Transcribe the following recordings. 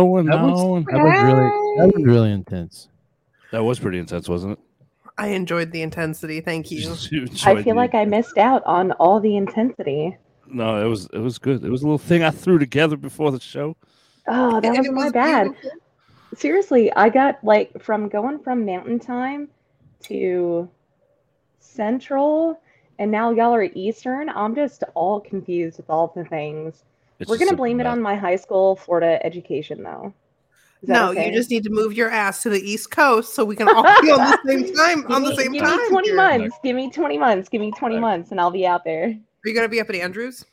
What's going That was, that was really that was really intense. That was pretty intense, wasn't it? I enjoyed the intensity. Thank you. You I feel the- like I missed out on all the intensity. no, it was it was good. It was a little thing I threw together before the show. Oh, that And was my bad. beautiful. Seriously, I got like from going from mountain time to central and now y'all are eastern. I'm just all confused with all the things. It's We're gonna blame it on my high school Florida education though. No, okay? you just need to move your ass to the East Coast so we can all be on the same time. give on me, the same give time. me 20 here. months. Give me 20 months. Give me 20 Right. months and I'll be out there. Are you gonna be up at Andrews?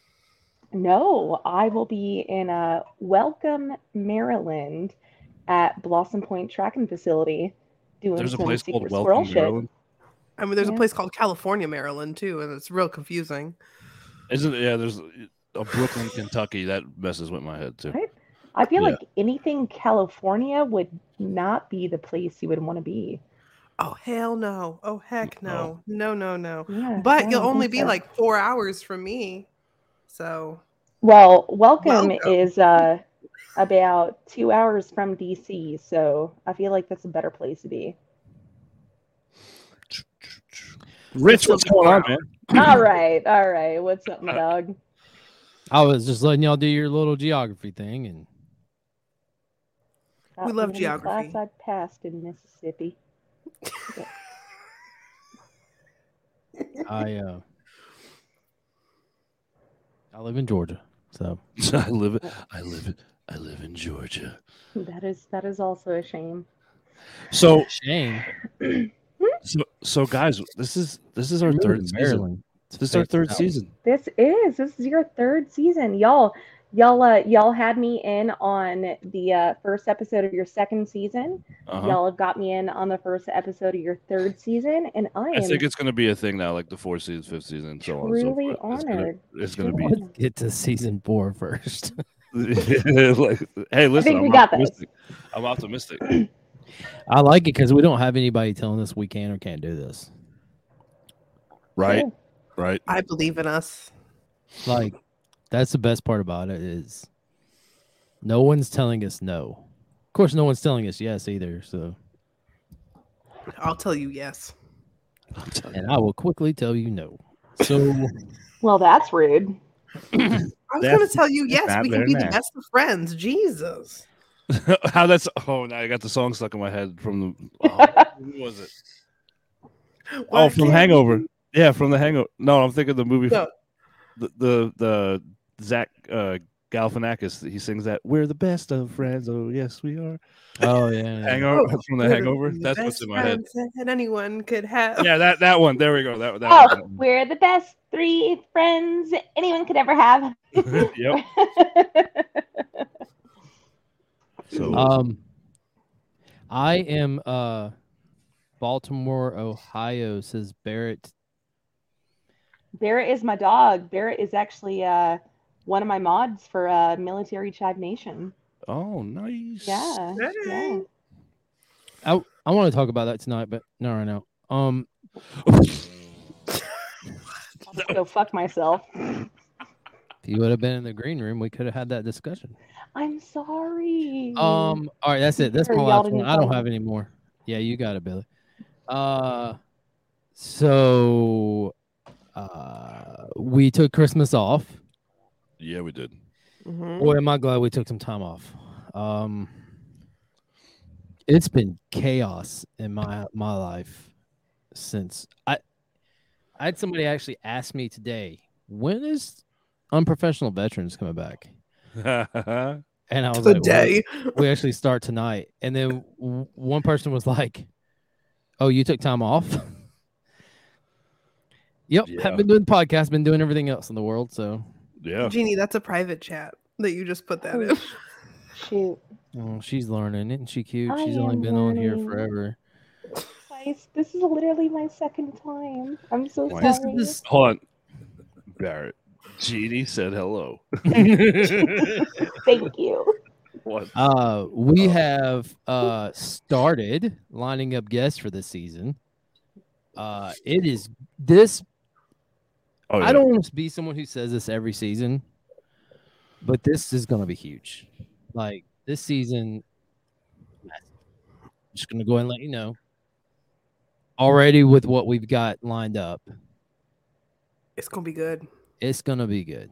No, I will be in uh, Welcome, Maryland, at Blossom Point Tracking Facility, doing There's a place called squirrel Welcome shit. Maryland. I mean, there's Yeah. a place called California, Maryland, too, and it's real confusing. Isn't it? Yeah, there's a Brooklyn, Kentucky. That messes with my head too. Right. I feel Yeah. like anything California would not be the place you would want to be. Oh hell no! Oh heck no! No no no! Yeah, But you'll only be so. like four hours from me, so Well, welcome, Welcome. is uh, about two hours from DC, so I feel like that's a better place to be. Rich, what's going on, man? all right, all right. What's up, my dog? I was just letting y'all do your little geography thing, and We Not love even the class geography. I passed in Mississippi. I uh, I live in Georgia, so I live it. I live it. I live in Georgia. That is that is also a shame. So, shame. so, so, guys, this is this is our Moving third to season. Maryland. This is our third Out. season. This is this is your third season, y'all. Y'all, uh, y'all had me in on the uh, first episode of your second season. Uh-huh. Y'all have got me in on the first episode of your third season, and I I am think it's going to be a thing now, like the fourth season, fifth season, and so on. and so truly. It's gonna- honored. It's going to be Let's get to season four first. like, hey, listen, think I'm we got this. optimistic. I'm optimistic. I like it because we don't have anybody telling us we can or can't do this. right, Cool. Right. I believe in us. Like that's the best part about it is no one's telling us no. Of course, no one's telling us yes either. So, I'll tell you yes. I'm telling you. and I will quickly tell you no. So, Well, that's rude. I was going to tell you yes. We can be the nice. best of friends. Jesus. How that's oh now I got the song stuck in my head from the oh, who was it? Oh, from Hangover. you- Yeah, from the Hangover. No, I'm thinking the movie. No. The the the Zach uh, Galifianakis. He sings that "We're the best of friends." Oh yes, we are. oh yeah, Hangover Oh, from the Hangover. the That's what's in my head. friends That anyone could have. Yeah, that that one. There we go. That that. Oh, one. we're the best three friends anyone could ever have. yep. So Um, I am uh, Baltimore, Ohio. Says Barrett. Barrett is my dog. Barrett is actually uh, one of my mods for uh, Military Chive Nation. oh nice. Yeah, yeah. I I want to talk about that tonight, but no, right now. Um, I'll go fuck myself. if you would have been in the green room, we could have had that discussion. I'm sorry. Um, all right, that's it. That's my y'all last one. I don't have any more. Yeah, you got it, Billy. Uh, so uh, we took Christmas off. Yeah, we did. Mhm. Boy, am I glad we took some time off. Um, it's been chaos in my my life since I I had somebody actually ask me today, when is unprofessional veterans coming back? And I was like, "Well, Today. we actually start tonight. And then one person was like, "Oh, you took time off." yep, Yeah. haven't been doing the podcast, been doing everything else in the world. So yeah. Jeannie, that's a private chat that you just put that Oh, in. Shoot. oh, she's learning, isn't she cute? I She's only am been on here forever. Guys, this is literally my second time. I'm so Wow. This sorry. is Hold on. Barrett. Jeannie said hello. Thank you. what? uh we Oh. have uh started lining up guests for this season. Uh it is this Oh, I don't want to be someone who says this every season, but this is going to be huge. Like this season. Just gonna go ahead and let you know. Already with what we've got lined up, It's gonna be good. it's gonna be good,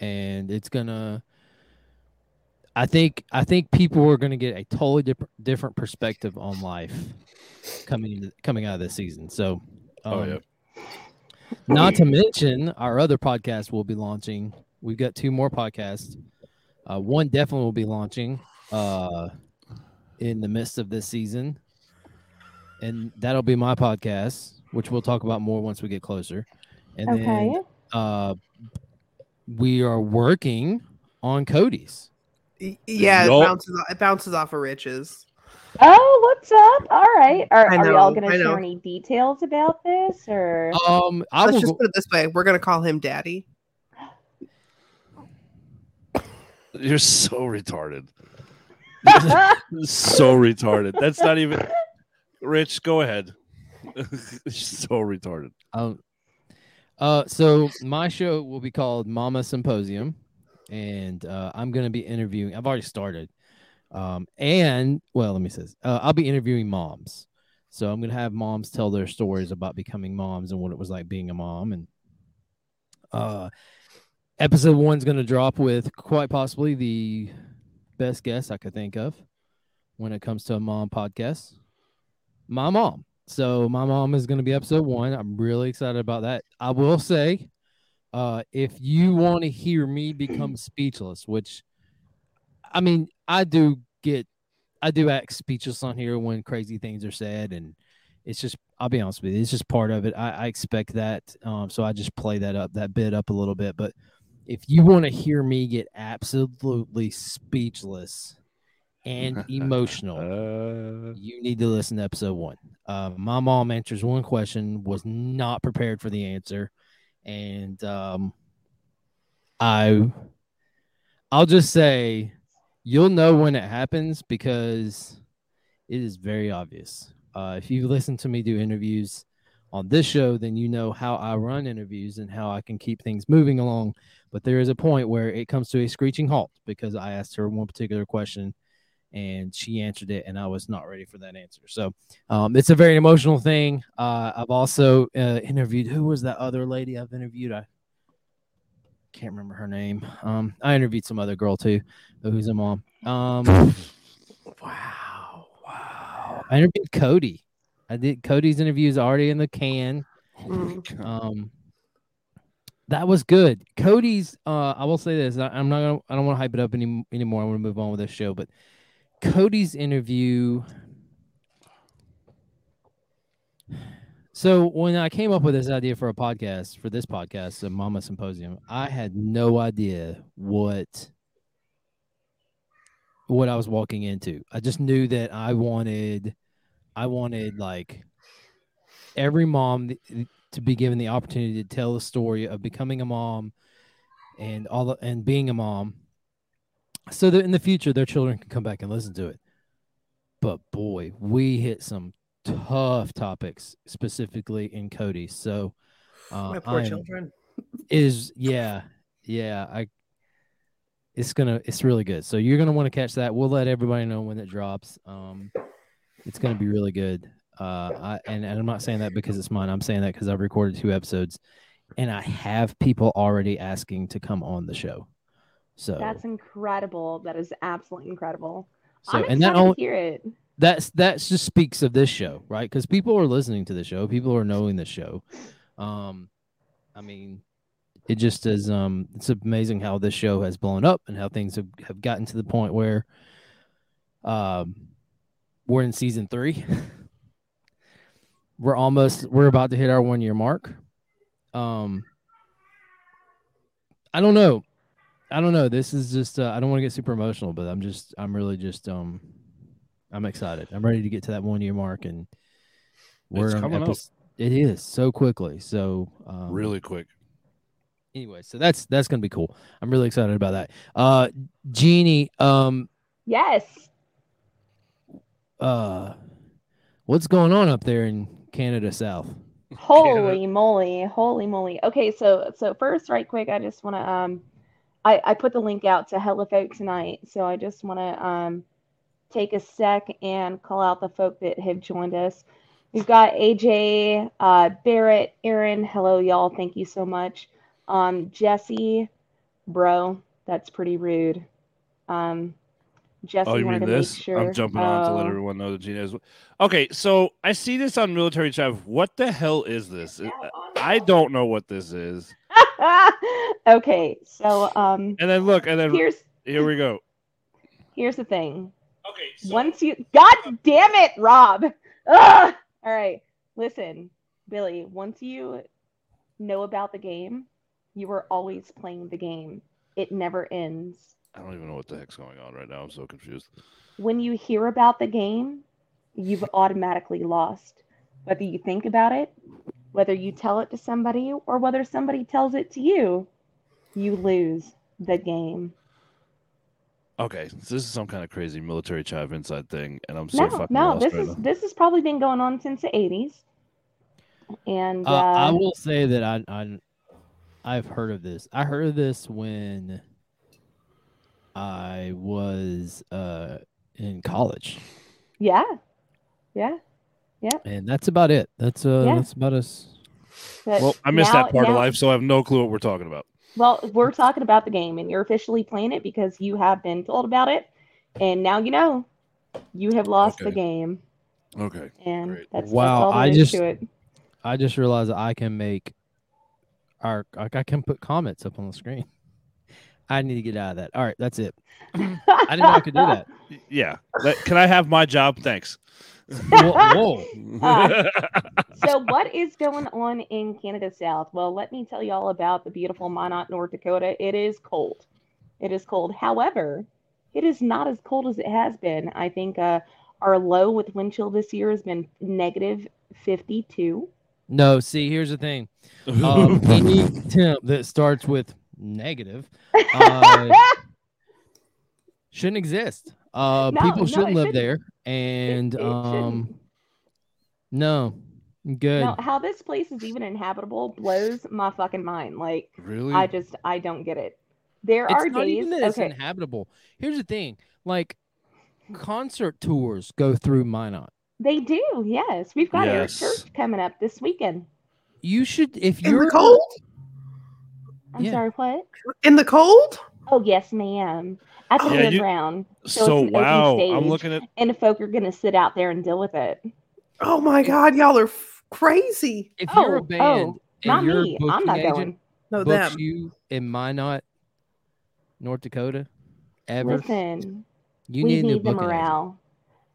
and it's gonna. I think I think people are gonna get a totally different different perspective on life coming into, coming out of this season. So, Oh, um, yeah. Not to mention our other podcast will be launching. We've got two more podcasts. Uh, one definitely will be launching uh, in the midst of this season, and that'll be my podcast, which we'll talk about more once we get closer. And Okay. then uh, we are working on Cody's. Y- Yeah, Nope. it bounces. It bounces off of Rich's. Oh, what's up? All right. Are, I are we all going to share any details about this, or Um, I Let's will just put it this way: we're gonna call him Daddy. You're so retarded. so retarded. That's not even. Rich, go ahead. so retarded. Um, uh, so my show will be called Mama Symposium, and uh, I'm going to be interviewing. I've already started, um, and well, let me say, this. Uh, I'll be interviewing moms. So I'm to have moms tell their stories about becoming moms and what it was like being a mom. And uh, episode one's to drop with quite possibly the best guest I could think of when it comes to a mom podcast. My mom. So my mom is to be episode one. I'm really excited about that. I will say, uh, if you want to hear me become speechless, which I mean, I do get, I do act speechless on here when crazy things are said, and it's just, I'll be honest with you, it's just part of it. I, I expect that, um, so I just play that up, that bit up a little bit. But if you want to hear me get absolutely speechless and emotional, Uh, you need to listen to episode one. Uh, my mom answers one question, was not prepared for the answer, and um, I, I'll just say, you'll know when it happens because it is very obvious. Uh, if you listen to me do interviews on this show, then you know how I run interviews and how I can keep things moving along. But there is a point where it comes to a screeching halt because I asked her one particular question and she answered it and i was not ready for that answer so um, it's a very emotional thing uh, i've also uh, interviewed who was that other lady i've interviewed i can't remember her name. Um, i interviewed some other girl too who's a mom? Um, wow. Wow. i interviewed cody. I did cody's interview is already in the can. Oh um, that was good. Cody's uh, i will say this I, i'm not gonna i don't want to hype it up any, anymore. I want to move on with this show but Cody's interview. So when I came up with this idea for a podcast, for this podcast, a Mama Symposium, I had no idea what what I was walking into. I just knew that I wanted I wanted like every mom to be given the opportunity to tell the story of becoming a mom and all the, and being a mom so that in the future their children can come back and listen to it. But boy, we hit some tough topics specifically in Cody. So uh, My poor I'm- children. is yeah, yeah. I it's gonna it's really good. So you're gonna want to catch that. We'll let everybody know when it drops. Um, it's gonna be really good. Uh, I and, and I'm not saying that because it's mine. I'm saying that because I've recorded two episodes, and I have people already asking to come on the show. So that's incredible. That is absolutely incredible. so I'm and that excited only to hear it. That's that just speaks of this show, right? Because people are listening to the show, people are knowing the show. Um, I mean, it just is. Um, it's amazing how this show has blown up and how things have, have gotten to the point where, um, we're in season three. we're almost we're about to hit our one year mark. Um, I don't know. I don't know. This is just uh, I don't want to get super emotional, but I'm just I'm really just um I'm excited. I'm ready to get to that one year mark and we're It's on coming up. It is so quickly. So um, Really quick. anyway, so that's that's gonna be cool. I'm really excited about that. Uh Jeannie, um Yes. uh what's going on up there in Canada South? Holy moly, holy moly. Okay, so so first, right quick, I just want to um I, I put the link out to Hella Folk tonight, so I just want to um, take a sec and call out the folk that have joined us. We've got AJ, uh, Barrett, Aaron. Hello, y'all. Thank you so much. Um, Jesse, bro, that's pretty rude. Um, Jesse Oh, you wanted mean to this? sure. I'm jumping on to let Oh. everyone know that Gina is. Okay, so I see this on Military Chat. What the hell is this? I don't know what this is. okay, so um, And then look, and then here's here we go. here's the thing. Okay, Once you, God damn it, Rob. Ugh! All right, listen, Billy. Once you know about the game, you are always playing the game. It never ends. I don't even know what the heck's going on right now. I'm so confused. When you hear about the game, you've automatically lost. Whether you think about it, whether you tell it to somebody, or whether somebody tells it to you, you lose the game. Okay, so this is some kind of crazy military chive inside thing, and I'm so no, fucking no, lost this right is now. this has probably been going on since the '80s. And Uh, uh, I will say that I, I I've heard of this. I heard of this when I was uh, in college, yeah, yeah. Yeah. And that's about it. That's uh, Yeah. that's about us. But Well, I missed now- that part of life, so I have no clue what we're talking about. Well, we're talking about the game, and you're officially playing it because you have been told about it, and now you know you have lost the game, Okay. and Great. that's, Wow, that's all there I is just- to it. I just realized that I can make our I I can put comments up on the screen. I need to get out of that. All right, that's it. I didn't know I could do that. Yeah. Can I have my job? Thanks. Whoa, whoa. Uh, so what is going on in Canada South? Well, let me tell you all about the beautiful Minot, North Dakota. It is cold. It is cold. However, it is not as cold as it has been. I think uh, our low with wind chill this year has been negative 52. No, see, here's the thing. Um, any temp that starts with negative uh, shouldn't exist. Uh, No, people shouldn't it live shouldn't. there, and it um, no, good. Now, how this place is even inhabitable blows my fucking mind. Like, really? I just, I don't get it. There it's are not days. even that it's okay, inhabitable. Here's the thing: like concert tours go through Minot. they do. Yes, we've got Eric Yes. Church coming up this weekend. You should, if In you're the cold? I'm Yeah. sorry, what? In the cold? Oh yes, ma'am. At the Yeah, you- fairground, so, so it's an open wow. I'm looking at and the folk are gonna sit out there and deal with it. Oh my God, y'all are f- crazy. if you're Oh, a band oh, and Not your me. I'm not agent going. No, them. you in Minot, North Dakota, ever, Listen, you we need, need the booking agent. morale,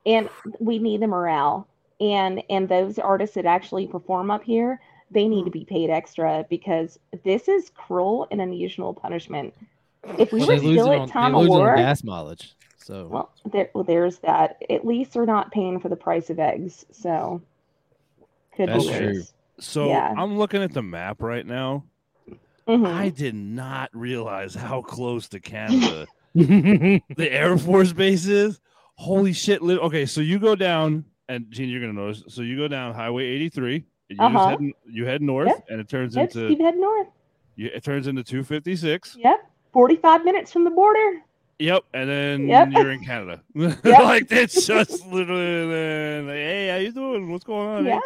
and we need the morale, and and those artists that actually perform up here, they need to be paid extra because this is cruel and unusual punishment. If we Well, were still it at on, time they of lose it war, gas mileage. So well, there, well, there's that. At least they're not paying for the price of eggs, so could That's be true. so Yeah. I'm looking at the map right now. Mhm. I did not realize how close to Canada the Air Force base is. Holy shit! Okay, so you go down, and Gene, you're gonna notice. So you go down Highway 83. And you Uh-huh. head, you head north, Yep. and it turns Yep, into keep heading north. you, it turns into 256. Yep, 45 minutes from the border. Yep, and then Yep. you're in Canada. Yep. like it's just literally then, like, hey, how you doing? What's going on? Yeah.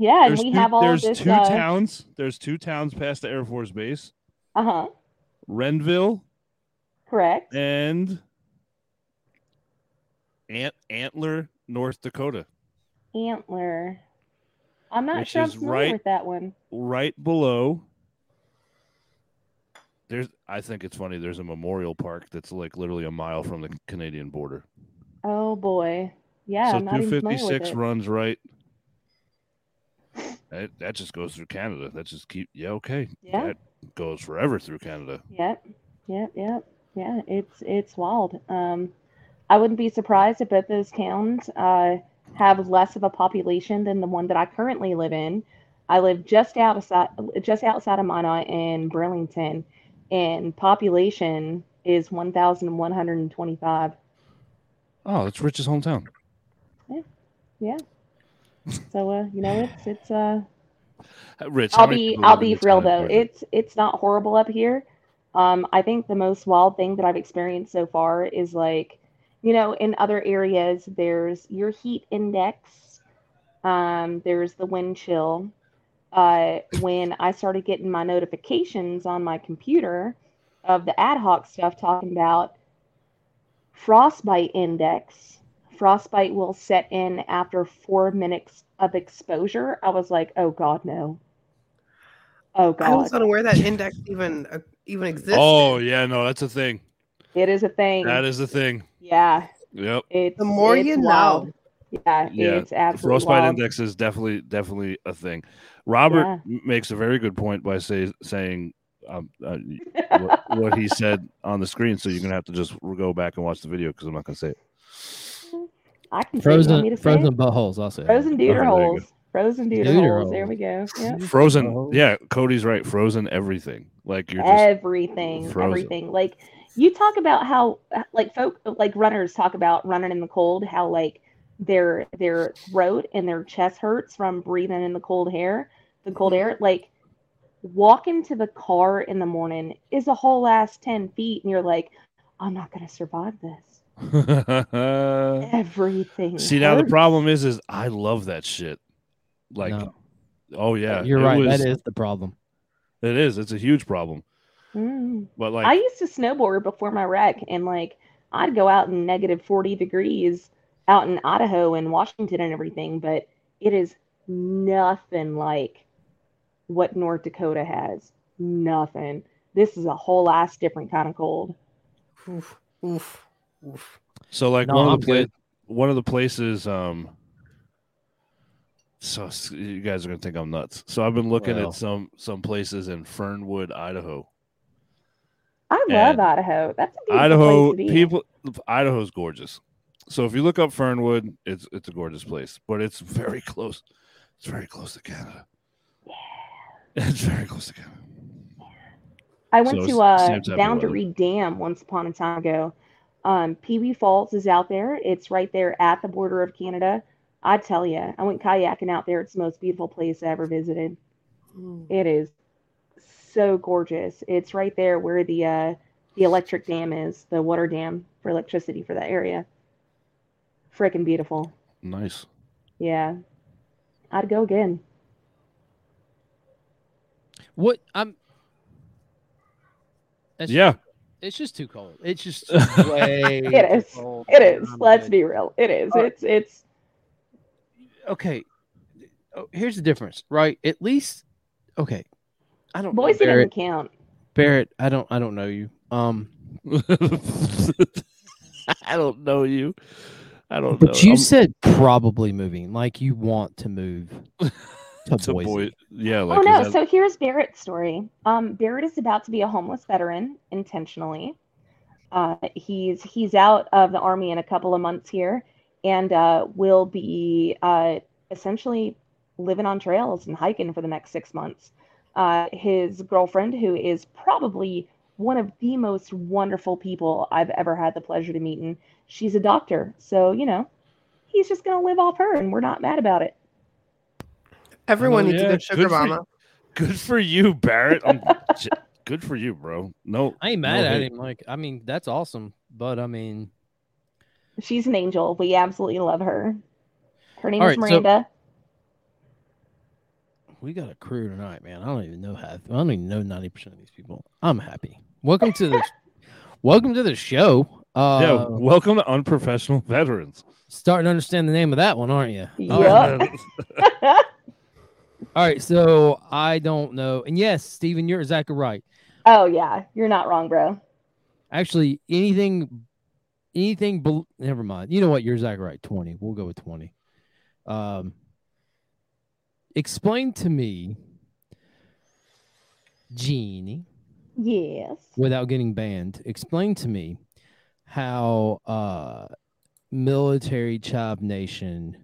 Yeah, and we two, have all there's this. two uh towns. There's two towns past the Air Force base: Uh huh. Renville Correct. and Ant Antler, North Dakota. Antler. I'm not Which sure I'm familiar right- with that one. Right below. I think it's funny. There's a memorial park that's like literally a mile from the Canadian border. Oh boy. Yeah, so I'm not even familiar with 256 runs right. That, that just goes through Canada. That just keep yeah okay. Yeah. That goes forever through Canada. Yep. Yep. Yep. Yeah. It's it's wild. Um, I wouldn't be surprised if both those towns uh have less of a population than the one that I currently live in. I live just outside just outside of Minot in Burlington, and population is one thousand one hundred and twenty-five. Oh, that's Rich's hometown. Yeah. Yeah. So uh, you know, it's it's uh Uh, Rich, I'll be I'll be real though. Portland? It's it's not horrible up here, Um, I think the most wild thing that I've experienced so far is like, you know, in other areas, there's your heat index, um, there's the wind chill. Uh, when I started getting my notifications on my computer of the ad hoc stuff talking about frostbite index, frostbite will set in after four minutes of exposure. I was like, oh God, no. Oh God. I was God. unaware that index even uh, even exists. Oh yeah, no, that's a thing. It is a thing. That is a thing. yeah. Yep. It's The more it's you know. Wild. Yeah, Yeah, it's The absolutely frostbite wild. index is definitely definitely a thing. Robert Yeah. makes a very good point by say, saying um, uh, what, what he said on the screen. So you're gonna have to just go back and watch the video because I'm not gonna say it. I can say it. You want Frozen me to say frozen it? buttholes. I'll say. Frozen there you deuter holes. Frozen deuter, Deuter holes. There we go. Yeah. Frozen, yeah, Cody's right. Frozen everything. Like you're just everything frozen. everything like you talk about how like folk like runners talk about running in the cold how like their their throat and their chest hurts from breathing in the cold air the cold air like walking to the car in the morning is a whole ass 10 feet and you're like i'm not going to survive this everything See now the problem is is I love that shit. Like No. oh yeah. You're it right. was- That is the problem. it is. It's a huge problem. Mm. But like I used to snowboard before my wreck, and like I'd go out in negative 40 degrees out in Idaho and Washington and everything, but it is nothing like what North Dakota has. Nothing. This is a whole ass different kind of cold. Oof, oof, oof. So like No, one of the pla- one of the places um so you guys are gonna think I'm nuts. So I've been looking Well. at some some places in Fernwood, Idaho. I love And Idaho. That's a beautiful Idaho place to be. people Idaho's gorgeous. So if you look up Fernwood, it's it's a gorgeous place, but it's very close. It's very close to Canada. It's very close to Canada. I went So to it's uh, same type of Boundary Dam once upon a time ago. Um, Pee Wee Falls is out there. It's right there at the border of Canada. I tell you, I went kayaking out there. It's the most beautiful place I ever visited. Mm. It is so gorgeous. It's right there where the uh, the electric dam is, the water dam for electricity for that area. Freaking beautiful. Nice. Yeah, I'd go again. What I'm. It's Yeah. It's just too cold. It's just way. It is. Cold. It is. I'm Let's good. be real. It is. All right. It's it's okay. Oh, Here's the difference, right? At least, okay. I don't know, Boise Barrett. doesn't count. Barrett, I don't. I don't know you. Um, I don't know you. I don't know. but you I'm- said probably moving, like you want to move to, to Boise. boy, yeah. Like oh no! that- So here's Barrett's story. Um, Barrett is about to be a homeless veteran intentionally. Uh, he's he's out of the army in a couple of months here, and uh, will be uh, essentially living on trails and hiking for the next six months. Uh, his girlfriend, who is probably one of the most wonderful people I've ever had the pleasure to meet, and she's a doctor. So you know, he's just gonna live off her, and we're not mad about it. Everyone Oh, needs yeah, a good sugar good for mama. good for you, Barrett. I'm, good for you, bro. No, I ain't mad no at hate. him. Like, I mean, that's awesome. But I mean, She's an angel. We absolutely love her. Her name All is right, so- Miranda. we got a crew tonight, man. I don't even know half. I don't even know ninety percent of these people. I'm happy. Welcome to the, welcome to the show. Uh, yeah. Welcome to unprofessional veterans. starting to understand the name of that one, aren't you? Yep. All right, so I don't know. And yes, Steven, you're exactly right. oh yeah, you're not wrong, bro. Actually, anything, anything. Bel- never mind. You know what? You're exactly right. Twenty. We'll go with twenty. Um, explain to me, Jeannie, Yes. without getting banned. Explain to me how uh, military chive nation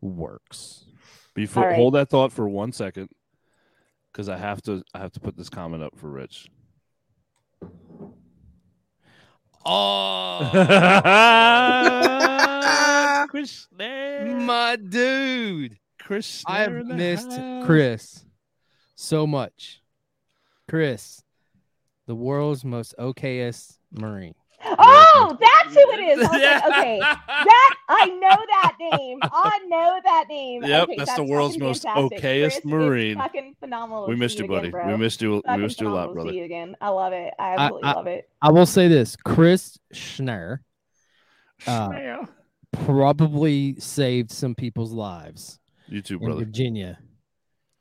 works. Before All right. hold that thought for one second, because I have to. I have to put this comment up for Rich. Oh, Chris, my dude. Chris, I have missed Chris so much. Chris, the world's most okayest Marine. Oh, that's who it is. I was like, okay, that I know that name. I know that name. Yep, okay, that's the world's most fantastic. okayest Chris, Marine. Fucking phenomenal. we missed you, buddy. bro. we missed you. We missed you a lot, brother. See you again. I love it. I absolutely I- love it. I will say this: Chris Schneier Uh, Yeah. probably saved some people's lives You too, in brother. Virginia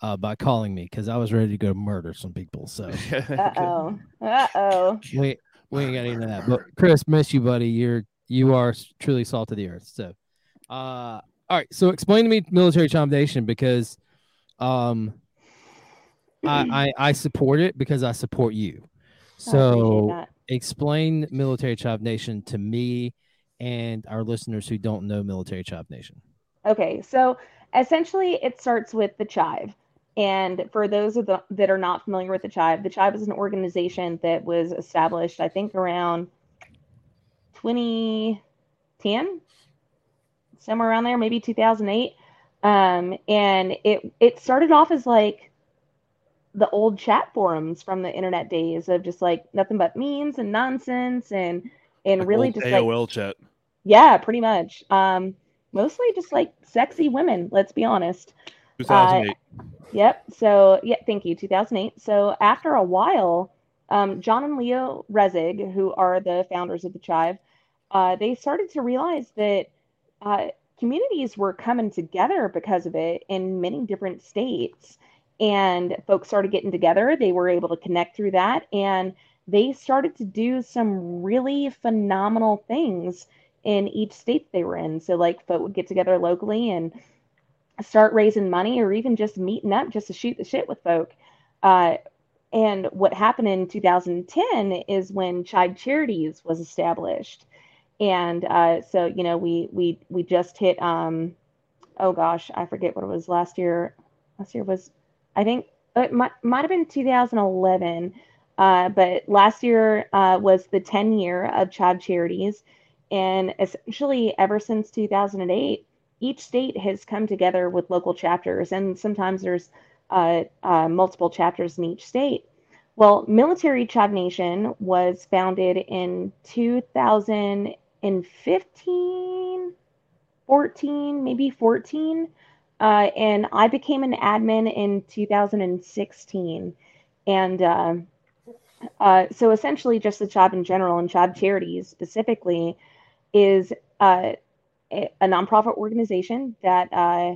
uh, by calling me because I was ready to go murder some people. So Uh oh. Uh oh. we we ain't got any of that. But Chris, miss you, buddy. You're you are truly salt of the earth. So, uh, all right. So explain to me military chive nation because, um, I, I I support it because I support you. So explain military chive nation to me and our listeners who don't know military chive nation. Okay, so essentially it starts with the Chive. And for those of the, that are not familiar with the Chive, the Chive is an organization that was established, I think, around 2010, somewhere around there, maybe 2008. Um, and it it started off as like the old chat forums from the internet days of just like nothing but memes and nonsense and and Like really just like AOL chat. yeah, pretty much. Um, mostly just like sexy women, let's be honest. 2008. Yep. So, yeah, thank you. 2008. So, after a while, um, John and Leo Resig, who are the founders of the Chive, uh, they started to realize that uh, communities were coming together because of it in many different states. And folks started getting together. They were able to connect through that. And they started to do some really phenomenal things in each state they were in. So, like, folk would get together locally and start raising money or even just meeting up just to shoot the shit with folk. Uh, and what happened in 2010 is when Chive Charities was established. And uh, so, you know, we we we just hit um oh gosh, I forget what it was last year. Last year was I think it might might have been 2011. Uh, but last year uh, was the 10 year of Chive Charities. And essentially, ever since 2008, each state has come together with local chapters, and sometimes there's uh, uh, multiple chapters in each state. Well, Military Chive Nation was founded in 2015, 14, maybe 14. Uh, and I became an admin in 2016. And uh, uh, so essentially, just the Child in general and Chive Charities specifically is uh, a, nonprofit organization that uh,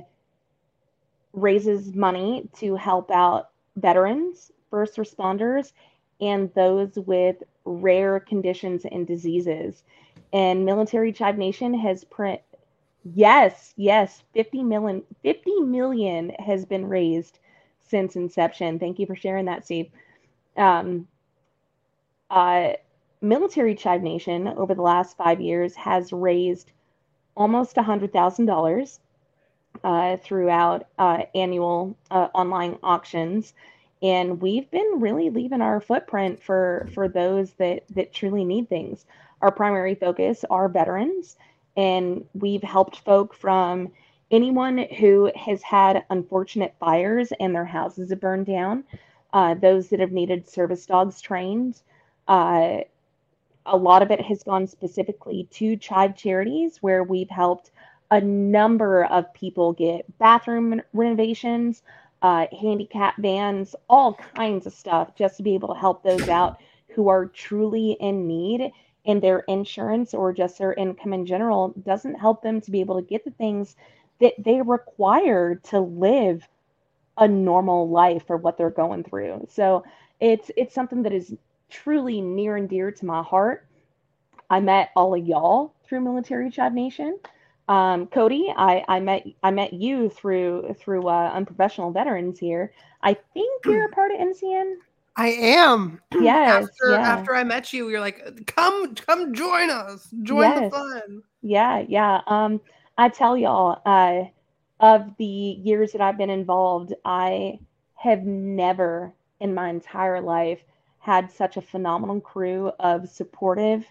raises money to help out veterans, first responders, and those with rare conditions and diseases. And Military Chive Nation has print. Yes, yes, 50 million 50 million has been raised since inception. Thank you for sharing that, Steve. Um, uh, Military Chive Nation over the last five years has raised almost $100,000 uh, throughout uh, annual uh, online auctions. And we've been really leaving our footprint for, for those that, that truly need things. Our primary focus are veterans, and we've helped folk from anyone who has had unfortunate fires and their houses have burned down, uh, those that have needed service dogs trained. A lot of it has gone specifically to chive charities where we've helped a number of people get bathroom renovations, uh, handicap vans, all kinds of stuff just to be able to help those out who are truly in need and their insurance or just their income in general doesn't help them to be able to get the things that they require to live a normal life or what they're going through. So it's it's something that is truly near and dear to my heart. I met all of y'all through Military Chive Nation. Um, Cody, I, I met I met you through through uh, unprofessional veterans here. I think you're a part of MCN. I am. Yes, After yeah. after I met you, you're like, come come join us. Join Yes. the fun. Yeah, yeah. Um, I tell y'all, uh, of the years that I've been involved, I have never in my entire life had such a phenomenal crew of supportive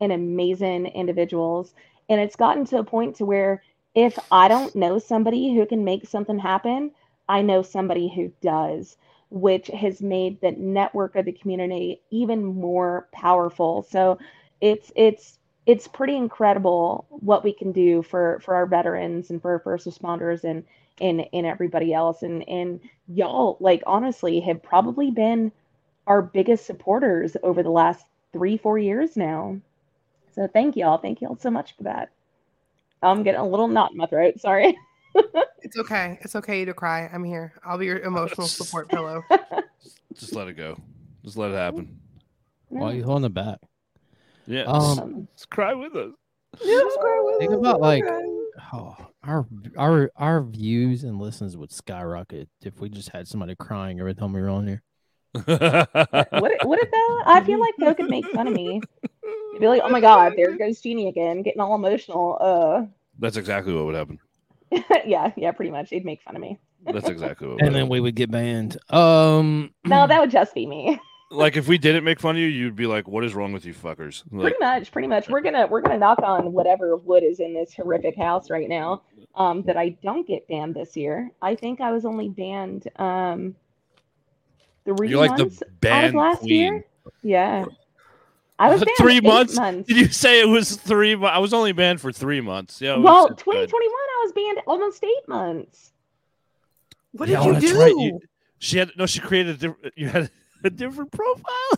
and amazing individuals. And it's gotten to a point to where if I don't know somebody who can make something happen, I know somebody who does. which has made the network of the community even more powerful. So it's it's it's pretty incredible what we can do for for our veterans and for our first responders and and and everybody else and and y'all like honestly have probably been our biggest supporters over the last three four years now so thank y'all thank y'all so much for that i'm getting a little knot in my throat sorry It's okay. It's okay to cry. I'm here. I'll be your emotional support pillow. Just let it go. Just let it happen. Why are you holding it back? Yeah. Um, just cry with us. Think about like oh, our our our views and listens would skyrocket if we just had somebody crying every time we were on here. What if, what if though i feel like they could make fun of me. They'd be like oh my god there goes jeannie again getting all emotional. Uh. That's exactly what would happen. yeah yeah pretty much. They'd make fun of me. That's exactly what would And then happen. we would get banned. Um no that would just be me. Like if we didn't make fun of you, you'd be like, "What is wrong with you fuckers?" Like, pretty much pretty much. We're gonna we're gonna knock on whatever wood is in this horrific house right now um that i don't get banned this year. I think i was only banned um three you're like months the out of band last queen. year yeah i was banned Three months? months Did you say it was three? mo- I was only banned for three months. Yeah. it was- well it's good. 2021 i was banned almost eight months What Yeah, did you that's do? right. You- She had no. She created a different. You had a different profile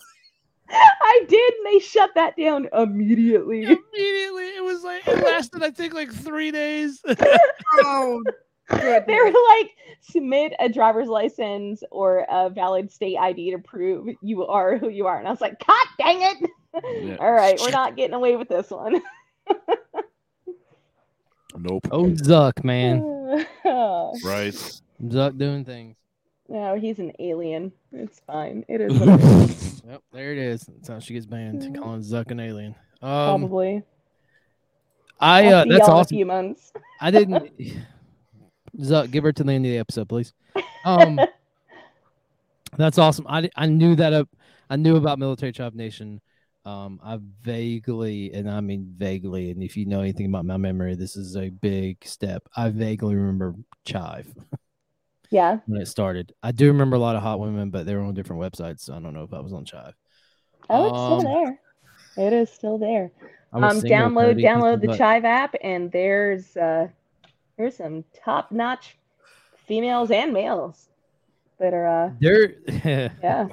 i did and they shut that down immediately immediately. It was like it lasted. I think like three days. Oh, they were like submit a driver's license or a valid state id to prove you are who you are and i was like god dang it Yeah. all right we're not getting away with this one Nope. Oh Zuck, man. no Right. Zuck doing things. No, he's an alien it's fine it is what it is Yep, there it is. That's how she gets banned. Mhm. Calling Zuck an alien. Um probably I I'll uh see that's y'all a awesome. few months I didn't Zuck, give her to the end of the episode, please. Um that's awesome. I, I knew that up I knew about Military Chive Nation. Um I vaguely and I mean vaguely, and if you know anything about my memory, this is a big step. I vaguely remember Chive yeah when it started. I do remember a lot of hot women, but they were on different websites, so I don't know if I was on Chive. oh it's Um, still there it is still there um download download the chive app and there's uh there's some top notch females and males that are uh There, yeah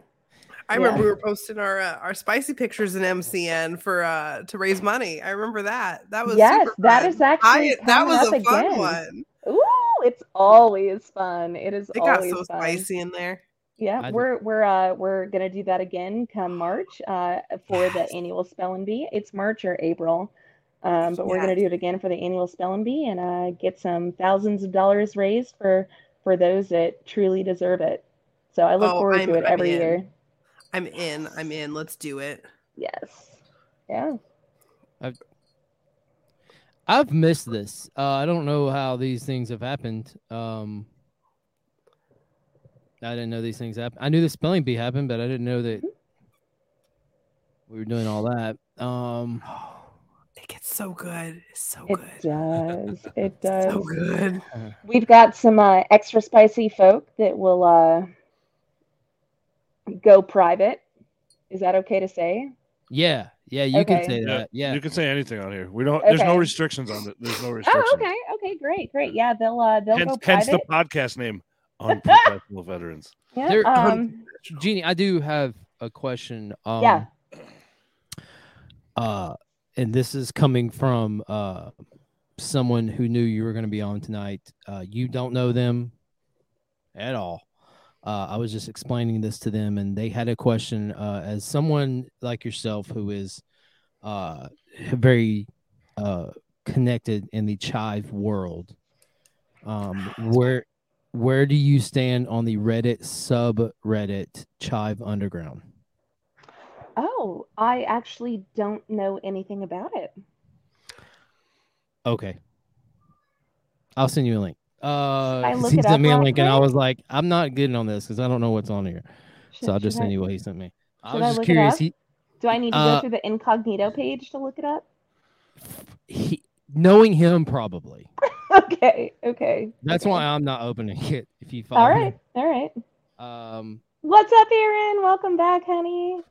I Yeah. remember we were posting our uh, our spicy pictures in MCN for uh to raise money. I remember that. That was yes super that actually I, that was up a fun again. one. Ooh, it's always fun. It is It got so fun. spicy in there. Yeah, I d- we're we're uh we're gonna do that again come March uh for the annual spelling bee. It's March or April. Um, but we're gonna do it again for the annual spelling and bee and uh get some thousands of dollars raised for for those that truly deserve it. So I look Oh, forward I'm- to it I'm every in. year. I'm in. I'm in. Let's do it. Yes. Yeah. I've missed this. Uh, I don't know how these things have happened. Um, I didn't know these things happened. I knew the spelling bee happened, but I didn't know that we were doing all that. Um, It gets so good. It's so good. It good. does. It does. So good. We've got some uh, extra spicy folk that will uh, go private. Is that okay to say? yeah, yeah, you Okay. can say that. Yeah, You can say anything on here. We don't. There's no restrictions on it. There's no restrictions. Oh, okay. Okay, great, great. Yeah, they'll uh, they'll Hence, go hence private. the podcast name, Unprofessional Veterans. yeah. There- um, Jeannie, I do have a question. Um, Yeah. Uh, and this is coming from uh someone who knew you were going to be on tonight. Uh, you don't know them at all. Uh, I was just explaining this to them, and they had a question. Uh, as someone like yourself who is uh very uh connected in the chive world, um, where where do you stand on the Reddit subreddit Chive Underground? Oh, I actually don't know anything about it. Okay. I'll send you a link. Uh, I 'cause look he sent me a link, and I was like, I'm not getting on this because I don't know what's on here. Should, So I'll just send I- you what he sent me. I was I just curious. He, Do I need to Uh, go through the incognito page to look it up? he, knowing him, probably. okay, okay. That's okay. why I'm not opening it. If you All follow right, all right. me. Um, What's up, Aaron? Welcome back, honey.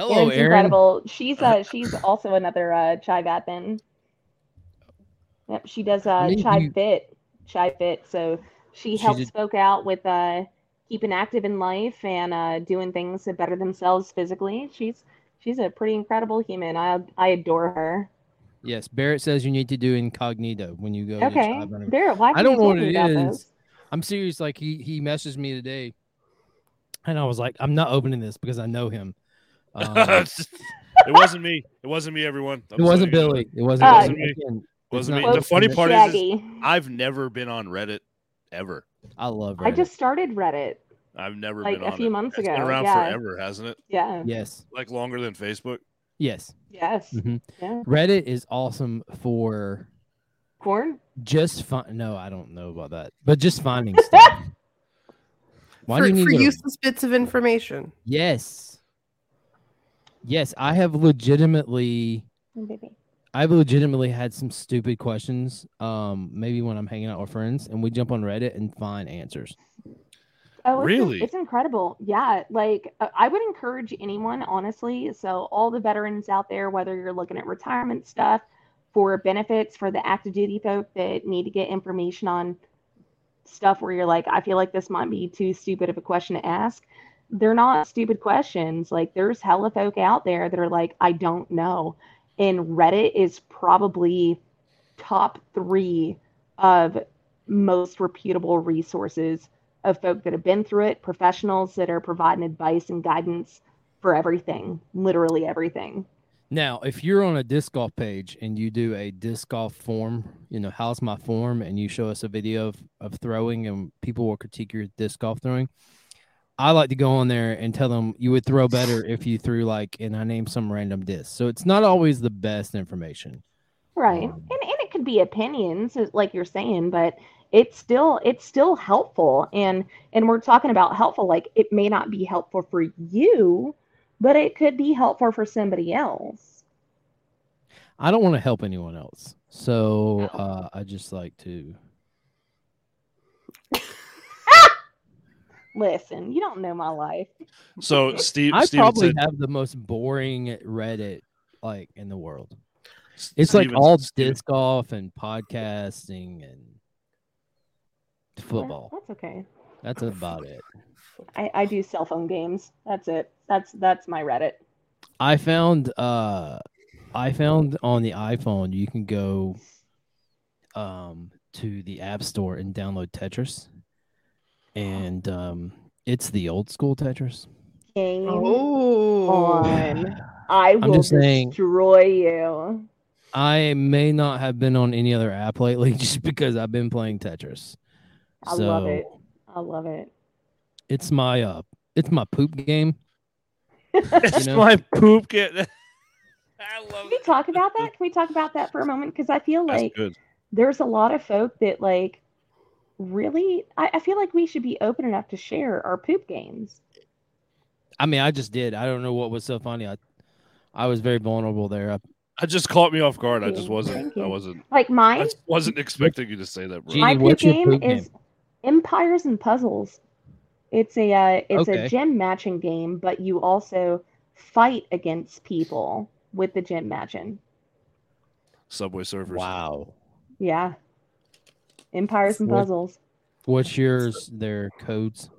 Hello, incredible. She's uh she's also another uh Chive admin. Yep, she does uh Maybe Chive you- fit, Chive fit. So she She's helps a- folk out with uh keeping active in life and uh doing things to better themselves physically. She's she's a pretty incredible human. I I adore her. Yes, Barrett says you need to do incognito when you go. Okay, Barrett, why? I don't know what it is. I'm serious. Like he he messaged me today, and I was like, I'm not opening this because I know him. Um, it wasn't me. It wasn't me, everyone. I'm it wasn't sorry. Billy. It wasn't. Uh, Billy. Wasn't me. Again, Wasn't me. The funny part is, is I've never been on Reddit ever. I love. Reddit. I just started Reddit. I've never Like been a on few it. months It's been ago, around yeah. forever, hasn't it? Yeah. yes, Like longer than Facebook. yes. Yes. Mhm. Yeah. Reddit is awesome for Corn. just find. No, I don't know about that, but just finding stuff. Why for, do you need for to useless bits of information. Yes. Yes, I have legitimately Oh, baby. I've legitimately had some stupid questions. Um, maybe when I'm hanging out with friends and we jump on Reddit and find answers. Oh, it's, Really? It's incredible. Yeah. Like, uh, I would encourage anyone, honestly. So, all the veterans out there, whether you're looking at retirement stuff for benefits for the active duty folk that need to get information on stuff where you're like, I feel like this might be too stupid of a question to ask. They're not stupid questions. Like, there's hella folk out there that are like, I don't know. And Reddit is probably top three of most reputable resources of folk that have been through it, professionals that are providing advice and guidance for everything, literally everything. Now, if you're on a disc golf page and you do a disc golf form, you know, how's my form, and you show us a video of, of throwing and people will critique your disc golf throwing, I like to go on there and tell them you would throw better if you threw like, and I name some random disc. So it's not always the best information. Right. Um, and and it could be opinions uh, like you're saying, but it's still it's still helpful and and we're talking about helpful like it may not be helpful for you, but it could be helpful for somebody else. I don't want to help anyone else. So No. uh, I just like to. Listen, you don't know my life. So Steve, I Steven probably said, have the most boring Reddit like in the world. It's like all Steven- disc golf and podcasting and Yeah, football. that's okay. That's about it. I, I do cell phone games. That's it. That's that's my Reddit. I found uh I found on the iPhone you can go um to the App Store and download Tetris. And um it's the old school Tetris. Game Oh, on. I will just saying- destroy you. I may not have been on any other app lately just because I've been playing Tetris. I so love it. I love it. it's my uh it's my poop game. It's know? my poop kit. I love Can we it. talk about that? Can we talk about that for a moment? Because I feel like there's a lot of folk that like really I, I feel like we should be open enough to share our poop games. I mean, I just did. I don't know what was so funny. I I was very vulnerable there. I, I just caught me off guard. I just wasn't. Thank I wasn't. Like I mine, just wasn't expecting you to say that, bro. Gee, my Jeannie, poop game poop is Empires and Puzzles. It's a uh, it's Okay. a gem matching game, but you also fight against people with the gem matching. Subway Surfers. wow. Yeah. Empires and What- Puzzles. What's yours? Their codes.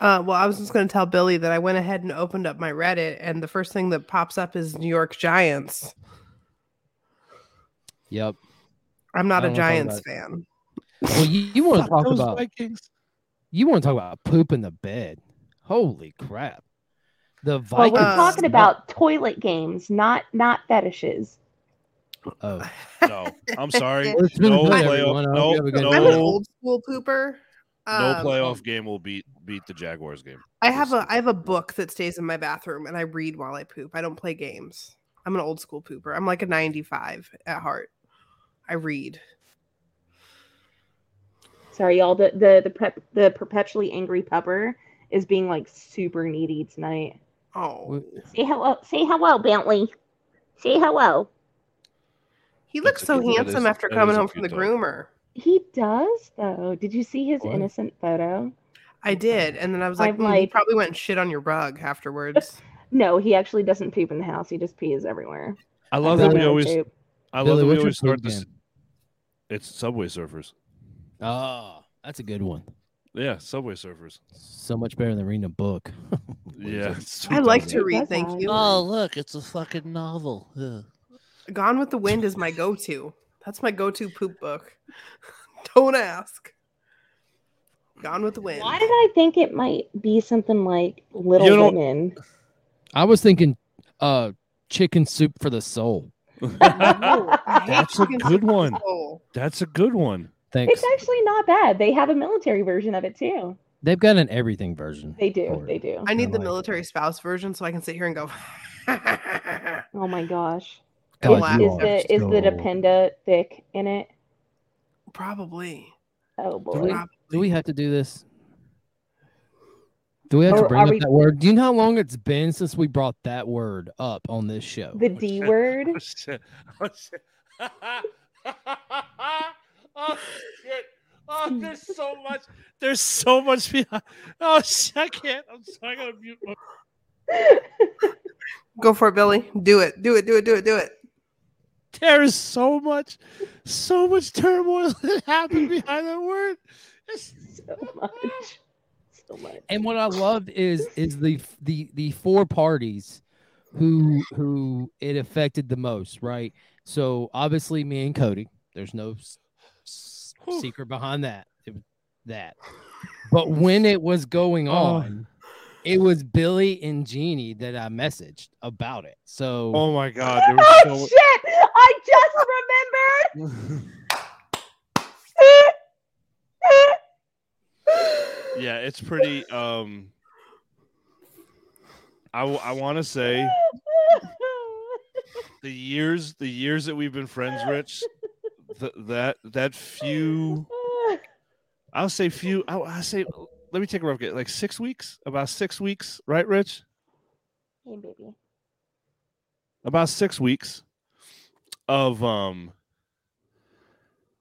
Uh, well, I was just going to tell Billy that I went ahead and opened up my Reddit, and the first thing that pops up is New York Giants. Yep. I'm not I a don't wanna talk Giants fan. Well, you, you want to talk about Vikings. you want to talk about poop in the bed. Holy crap! The Well, Vikings. we're Uh, talking about toilet games, not not fetishes. Oh, No, I'm sorry. Well, it's been no playoff. everyone. I hope No, you have a good no, I'm an old school pooper. no Um, playoff game will beat beat the Jaguars game. I have a I have a book that stays in my bathroom, and I read while I poop. I don't play games. I'm an old school pooper. I'm like a 95 at heart. I read. Sorry, y'all. The the the prep, the perpetually angry pupper is being like super needy tonight. Oh, Say hello. Say hello, Bentley. Say hello. He looks so handsome is- after coming home from the dog. groomer. He does though. Did you see his What? innocent photo? I did, and then I was like, I'm "Hmm, he probably went and shit on your rug afterwards. No, he actually doesn't poop in the house. He just pees everywhere. I love that we always. poop. I love Billy, that we always start this. It's Subway Surfers. Oh, that's a good one. Yeah, Subway Surfers. So much better than reading a book. Yeah, it? it's I like to 2000. read. Thank you. Oh, look, it's a fucking novel. Ugh. Gone with the Wind is my go-to. That's my go-to poop book. Don't ask. Gone with the Wind. Why did I think it might be something like Little You don't- Women? I was thinking, uh, chicken soup for the soul. No, That's a good one. That's a good one. Thanks. It's actually not bad. They have a military version of it too. They've got an everything version. They do. They do. I need the like it. military spouse version so I can sit here and go. Oh my gosh. God, Is- you Is are the is the so- Dependa thick in it? Probably. Oh Do we, boy. do we have to do this? Do we have to bring are up we- that word? Do you know how long it's been since we brought that word up on this show? The D word. Oh shit! Oh shit! oh shit! Oh, there's so much. There's so much behind. Oh shit! I can't. I'm sorry. I gotta mute. My... Go for it, Billy. Do it. Do it. Do it. Do it. Do it. There is so much, so much turmoil that happened behind that word. It's- so much. So much. And what I loved is is the the the four parties who who it affected the most, right? So obviously me and Cody. There's no s- s- secret behind that. It was that. But when it was going Oh. On, it was Billy and Jeannie that I messaged about it. So Oh my god! There was Oh so shit! I just remembered. yeah, it's pretty. Um, I I want to say the years the years that we've been friends, Rich. Th- that that few I'll say few. I I say let me take a rough guess. Like six weeks, about six weeks, right, Rich? hey baby. About six weeks of um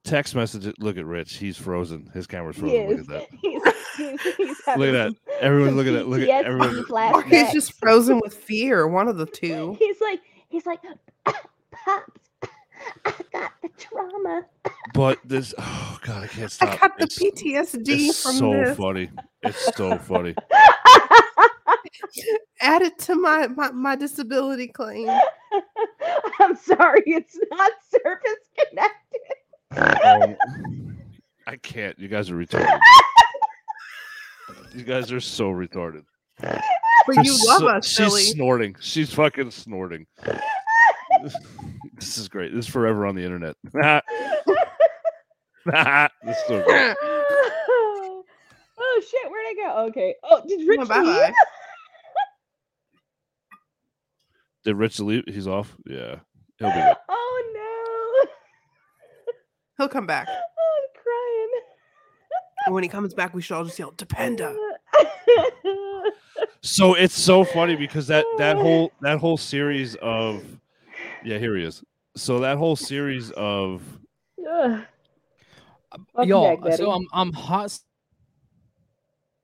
text message. Look at Rich. He's frozen. His camera's frozen. Look at that. He's, he's, he's Look at that. some- Everyone, look at that. Look at PTSD everyone. He's just frozen with fear. One of the two. He's like, he's like, pops. I got the trauma. But this. Oh god, I can't stop. I got the It's- PTSD It's from so this. funny. It's so funny. Add it to my, my my disability claim. I'm sorry, it's not surface connected. Um, I can't. You guys are retarded. you guys are so retarded. But you love so- us, She's Billy. snorting. She's fucking snorting. This is great. This is forever on the internet. this is so great. oh shit, where'd I go? Okay. Oh, did Rich Bye leave? bye. Did Rich leave? He's off. Yeah, he'll be back. Oh no. He'll come back. Oh, I'm crying. And when he comes back, we should all just yell, Dependa. So it's so funny because that that whole that whole series of yeah, here he is. So that whole series of Ugh. Welcome y'all back, so i'm i'm hot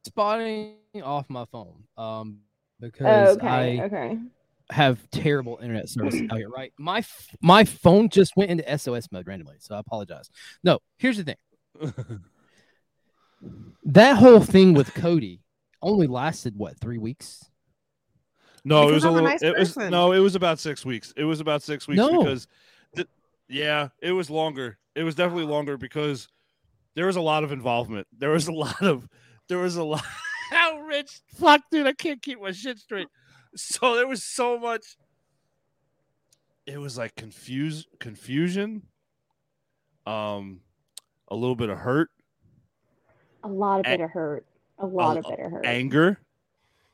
spotting off my phone um because okay, i okay. have terrible internet service out here right my f- my phone just went into sos mode randomly so i apologize no here's the thing that whole thing with cody only lasted what three weeks No, it was a I'm a little. nice it was no, it was about six weeks. It was about six weeks No. because, th- yeah, it was longer. It was definitely longer because there was a lot of involvement. There was a lot of, there was a lot. How rich? Fuck, dude, I can't keep my shit straight. So there was so much. It was like confuse confusion, um, a little bit of hurt, A lot of A- bitter hurt. A lot of bitter hurt. anger,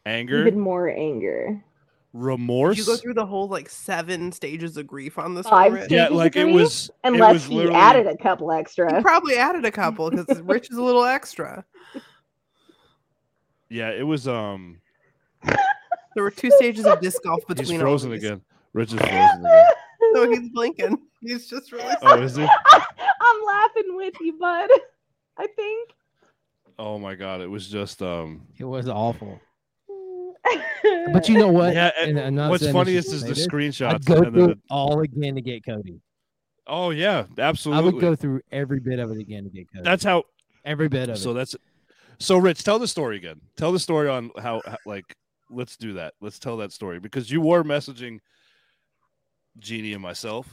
anger, Even more anger. remorse. Did you go through the whole like seven stages of grief on this Five one? Rich? yeah, stages like it agree? was. it Unless was he literally- added a couple You extra. probably added a couple because Rich is a little extra. Yeah, it was. Um, There were two stages of disc golf between he's frozen again. Rich is frozen again. No, he's blinking. He's just really. Oh, is he? I'm laughing with you, bud. I think. Oh my god, it was just um. It was awful. But you know what? Yeah, And I'm What's saying I funny should is, is the this. screenshots. I'd go and through the- all again to get Cody. oh yeah, absolutely. I would go through every bit of it again to get Cody. That's how. every bit of So it. that's. So Rich, tell the story again. Tell the story on how, how like. Let's do that. Let's tell that story because you were messaging Jeannie and myself.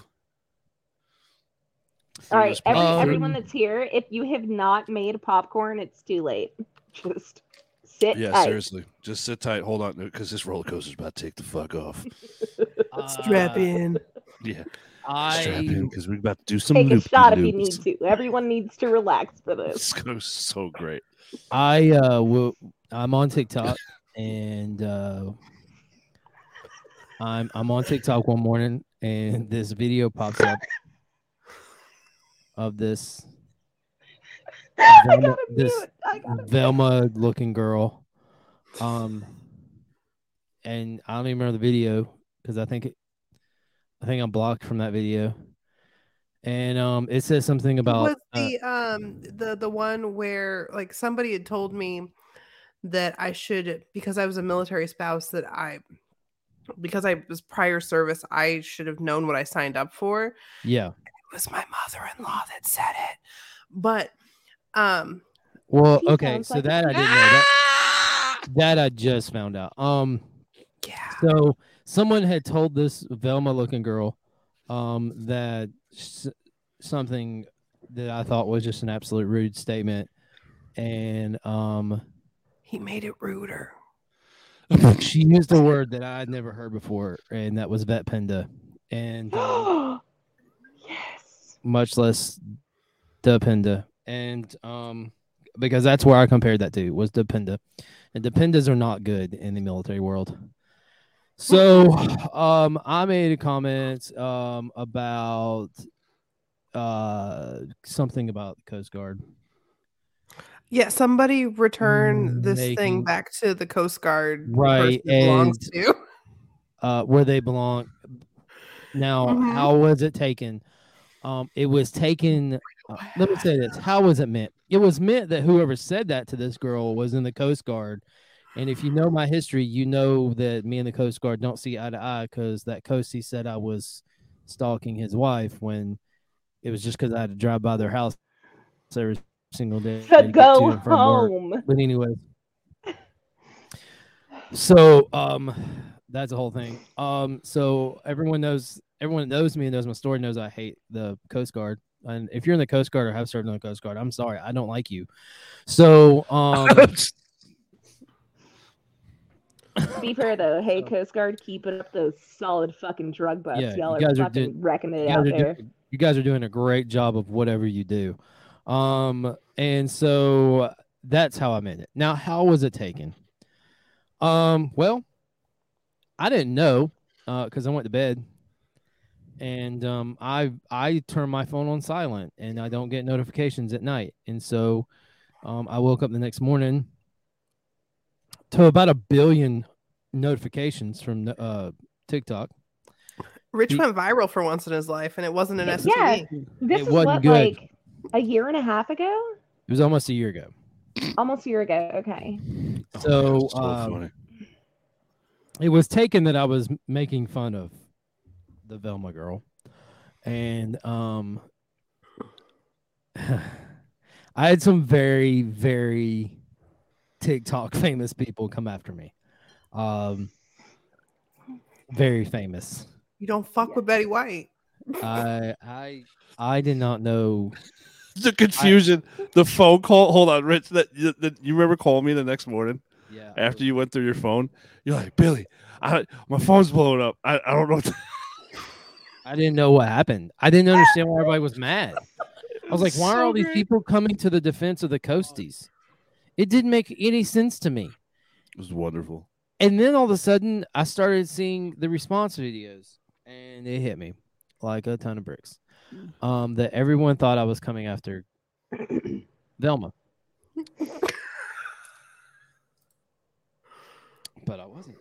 All through right, this every, Um, everyone that's here, if you have not made popcorn, it's too late. Just sit Yeah, tight. seriously. Just sit tight. Hold on, because this roller coaster's about to take the fuck off. Strap Uh, in. Yeah, I strap in because we're about to do some. Take a loopy shot if you need to. Everyone needs to relax for this. It's gonna so great. I uh will I'm on TikTok and uh I'm I'm on TikTok one morning and this video pops up of this I Velma- this. I gotta mute. Velma looking girl. Um and I don't even remember the video because I think it I think I'm blocked from that video. And um it says something about was uh, the um the the one where like somebody had told me that I should because I was a military spouse that I because I was prior service I should have known what I signed up for. yeah. It was my mother-in-law that said it. But um Well, okay, so like that I didn't know that that I just found out. Um yeah. So someone had told this Velma looking girl um, that s- something that I thought was just an absolute rude statement, and um, He made it ruder. she used a word that I had never heard before, and that was vetpenda, and um, yes. much less dependa, and um, because that's where I compared that to was dependa, and dependas are not good in the military world. So, um, I made a comment um about uh something about the Coast Guard. Yeah, somebody return this Making- thing back to the Coast Guard Right, belongs and- to. uh where they belong. Now, Mhm. how was it taken? Um, it was taken. Uh, let me say this: How was it meant? It was meant that whoever said that to this girl was in the Coast Guard, and if you know my history, you know that me and the Coast Guard don't see eye to eye because that Coastie said I was stalking his wife when it was just because I had to drive by their house every single day To go from work. home. But anyway, so um, that's the whole thing. Um, so everyone knows, everyone knows me and knows my story knows I hate the Coast Guard. And if you're in the Coast Guard or have served in the Coast Guard, I'm sorry, I don't like you. So um, To be fair though, hey Coast Guard, keeping up those solid fucking drug busts. Yeah, Y'all you are guys are fucking doing- wrecking it you out guys, are there. doing, you guys are doing a great job of whatever you do. Um, and so that's how I meant it. Now, how was it taken? Um, well, I didn't know because I went to bed, and um, I I turn my phone on silent, and I don't get notifications at night, and so um, I woke up the next morning to about a billion notifications from uh TikTok. Rich He- went viral for once in his life, and it wasn't an Yeah. This It is wasn't what good. like a year and a half ago, It was almost a year ago. almost a year ago. Okay. So, so um, funny. it was taken that I was making fun of the Velma girl, and um, I had some very, very TikTok famous people come after me. Um, very famous. You don't fuck with Betty White. I, I, I did not know. the confusion, the phone call. Hold on, Rich. That, that you remember calling me the next morning Yeah. after you went through your phone. You're like, Billy, I, my phone's blowing up. I, I don't know. What to-" I didn't know what happened. I didn't understand why everybody was mad. I was like, why are all these people coming to the defense of the Coasties? It didn't make any sense to me. It was wonderful. And then all of a sudden, I started seeing the response videos, and it hit me like a ton of bricks. Um, that everyone thought I was coming after Velma, but I wasn't.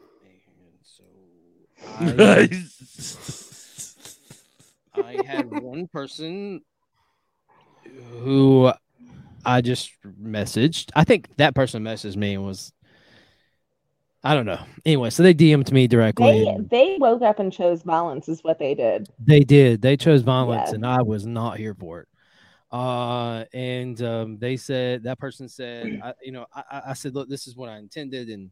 And so I, I had one person who I just messaged. I think that person messaged me and was, I don't know. Anyway, so they DM'd me directly. They they woke up and chose violence is what they did. They did. They chose violence, Yeah. and I was not here for it. Uh, and um, they said that person said, I, you know, I, I- I said, look, this is what I intended, and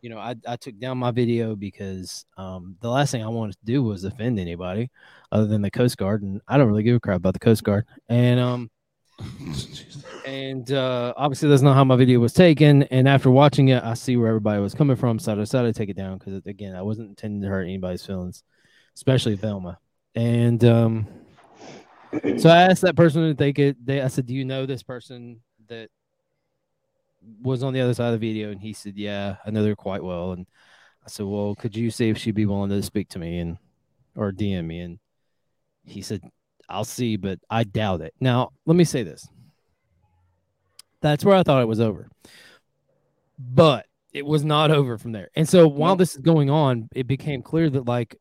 you know, I, I took down my video because um, the last thing I wanted to do was offend anybody other than the Coast Guard, and I don't really give a crap about the Coast Guard. And um, and uh, obviously that's not how my video was taken. And after watching it, I see where everybody was coming from, so I decided to take it down because again, I wasn't intending to hurt anybody's feelings, especially Velma. And um, so I asked that person if they could. They, I said, "Do you know this person that was on the other side of the video?" And he said, "Yeah, I know her quite well." And I said, "Well, could you see if she'd be willing to speak to me and or DM me?" And he said, "I'll see, but I doubt it." Now, let me say this. That's where I thought it was over, but it was not over from there. And so while mm. this is going on, it became clear that like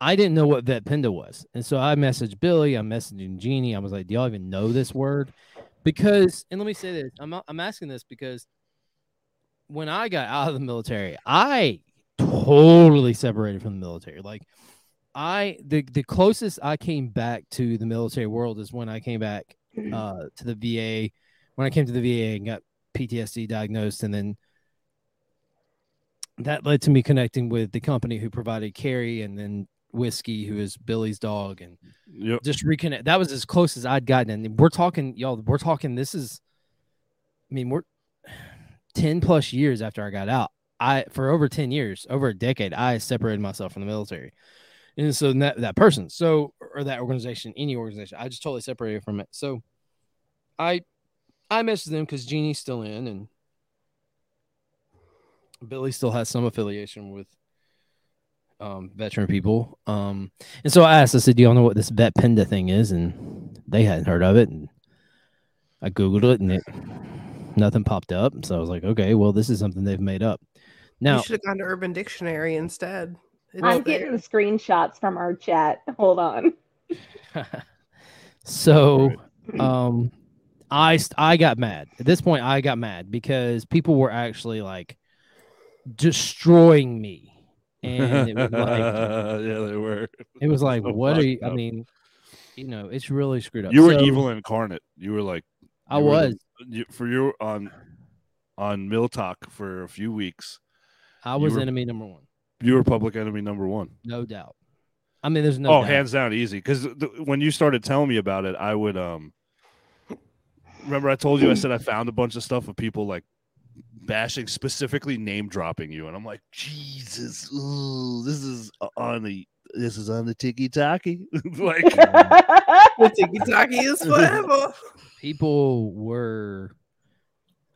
I didn't know what Vet Penda was. And so I messaged Billy, I'm messaging Jeannie. I was like, Do y'all even know this word? Because, and let me say this I'm, I'm asking this because when I got out of the military, I totally separated from the military. Like, I, the, the closest I came back to the military world is when I came back uh, to the VA, when I came to the VA and got PTSD diagnosed. And then that led to me connecting with the company who provided Carrie and then Whiskey, who is Billy's dog, and Yep. just reconnect. That was as close as I'd gotten. And we're talking, y'all, we're talking, this is, I mean, we're 10 plus years after I got out. I, for over 10 years, over a decade, I separated myself from the military. And so that, that person, so, or that organization, any organization, I just totally separated from it. So I, I messaged them because Jeannie's still in and Billy still has some affiliation with um, veteran people. Um, and so I asked, I said, Do y'all know what this Vet Penda thing is? And they hadn't heard of it. And I Googled it and it nothing popped up. So I was like, Okay, well, this is something they've made up. Now, you should have gone to Urban Dictionary instead. It's I'm there. getting screenshots from our chat. Hold on. so um I I got mad. At this point I got mad because people were actually like destroying me. And it was like yeah, they were. it was like So what are you fucked I mean, you know, it's really screwed up. You were So, evil incarnate. You were like I you were the- was. you, for you on on MilTok for a few weeks. I was were- enemy number 1. You were public enemy number one. No doubt. I mean, there's no oh, doubt. hands down, easy. Because when you started telling me about it, I would um. Remember, I told you I said I found a bunch of stuff of people like bashing, specifically name dropping you, and I'm like, Jesus, ooh, this is on the this is on the tiki taki, like The tiki-taki is forever. people were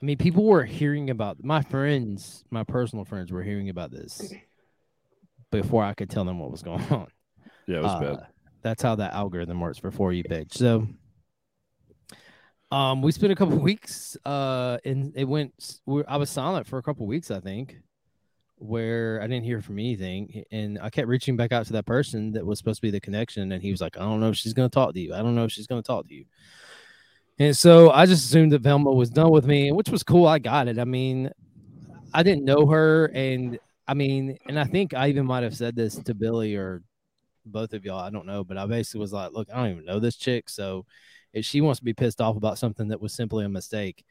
I mean, people were hearing about my friends, my personal friends were hearing about this before I could tell them what was going on. yeah, it was Uh, bad. That's how that algorithm works for For You page. So um we spent a couple weeks uh and it went I was silent for a couple weeks, I think, where I didn't hear from anything. And I kept reaching back out to that person that was supposed to be the connection, and he was like, I don't know if she's gonna talk to you. I don't know if she's gonna talk to you. And so I just assumed that Velma was done with me, which was cool. I got it. I mean, I didn't know her, and I mean, and I think I even might have said this to Billy or both of y'all. I don't know, but I basically was like, look, I don't even know this chick. So if she wants to be pissed off about something that was simply a mistake,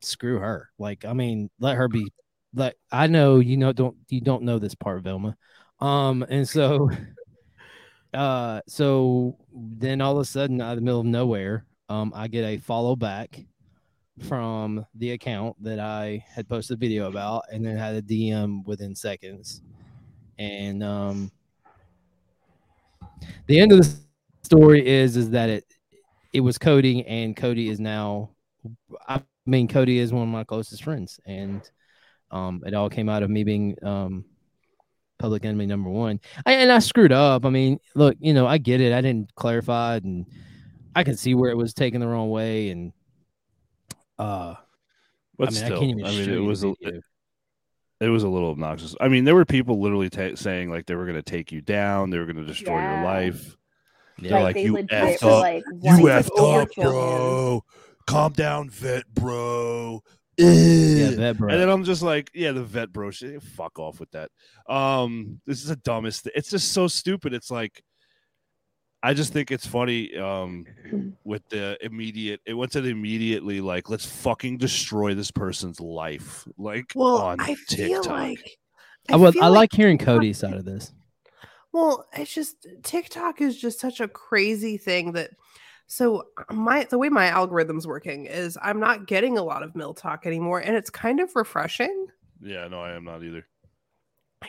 screw her. Like, I mean, let her be. Like, I know you know don't you don't know this part, Velma. Um, and so, uh, so then all of a sudden, out of the middle of nowhere, um, I get a follow back from the account that I had posted a video about, and then had a DM within seconds. And um, the end of the story is is that it it was Cody, and Cody is now. I mean, Cody is one of my closest friends, and um, it all came out of me being um, public enemy number one. I, and I screwed up. I mean, look, you know, I get it. I didn't clarify, and I can see where it was taken the wrong way, and uh, But I mean, still, I can't even I mean, it was a, video. it was a little obnoxious. I mean, there were people literally ta- saying like they were going to take you down, they were going to destroy your life. Yeah, They're like, like, they "You legit effed were up. like You wanting effed up, bro. calm down, vet bro. Yeah, Ugh." that bro. And then I'm just like, yeah, the vet bro shit. Fuck off with that. Um, this is the dumbest. Thing. It's just so stupid. It's like, I just think it's funny. Um, with the immediate, it went to the immediately like, let's fucking destroy this person's life. Like Well, on I TikTok. feel like I, would, feel I like hearing Cody's side of this. Well, it's just TikTok is just such a crazy thing that so uh, my the way my algorithm's working is I'm not getting a lot of MilTok anymore and it's kind of refreshing. yeah, no, I am not either.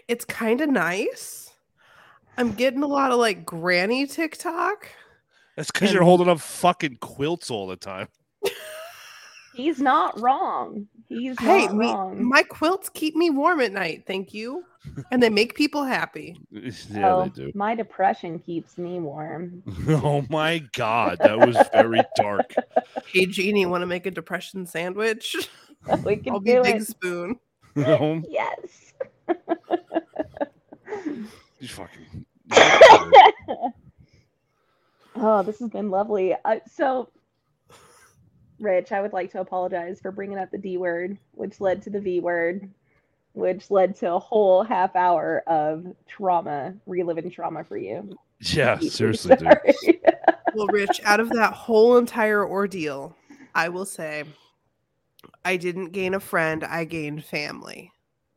It's kind of nice. I'm getting a lot of like granny TikTok. That's because And- you're holding up fucking quilts all the time. He's not wrong. He's Hey, not me, wrong. my quilts keep me warm at night, thank you. And they make people happy. yeah, oh, they do. my depression keeps me warm. oh my god, that was very dark. Hey Jeannie, want to make a depression sandwich? we can I'll be do big spoon. Oh, Yes. you fucking. oh, this has been lovely. Uh, so, Rich, I would like to apologize for bringing up the D word, which led to the V word, which led to a whole half hour of trauma, reliving trauma for you. Yeah, seriously, dude. Well, Rich, out of that whole entire ordeal, I will say I didn't gain a friend, I gained family.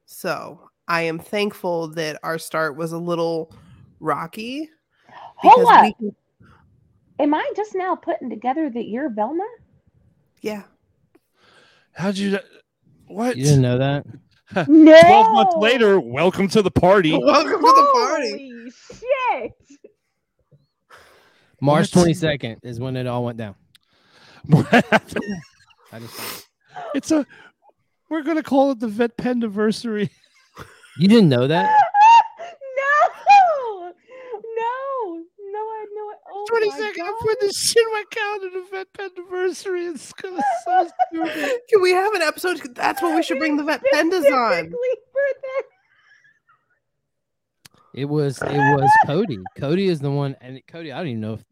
So I am thankful that our start was a little rocky. Hold up. we Am I just now putting together that you're Velma? Yeah. How'd you? What? You didn't know that? No. Twelve months later, welcome to the party. Welcome to the party. Holy shit. March 22nd is when it all went down. I just it's a. We're gonna call it the vet pendiversary. you didn't know that? 22nd. I put this shit for my calendar. The vet pen anniversary. It's gonna so stupid. Can we have an episode? That's what we should bring the vet pandas on. It was it was Cody. Cody is the one, and Cody. I don't even know if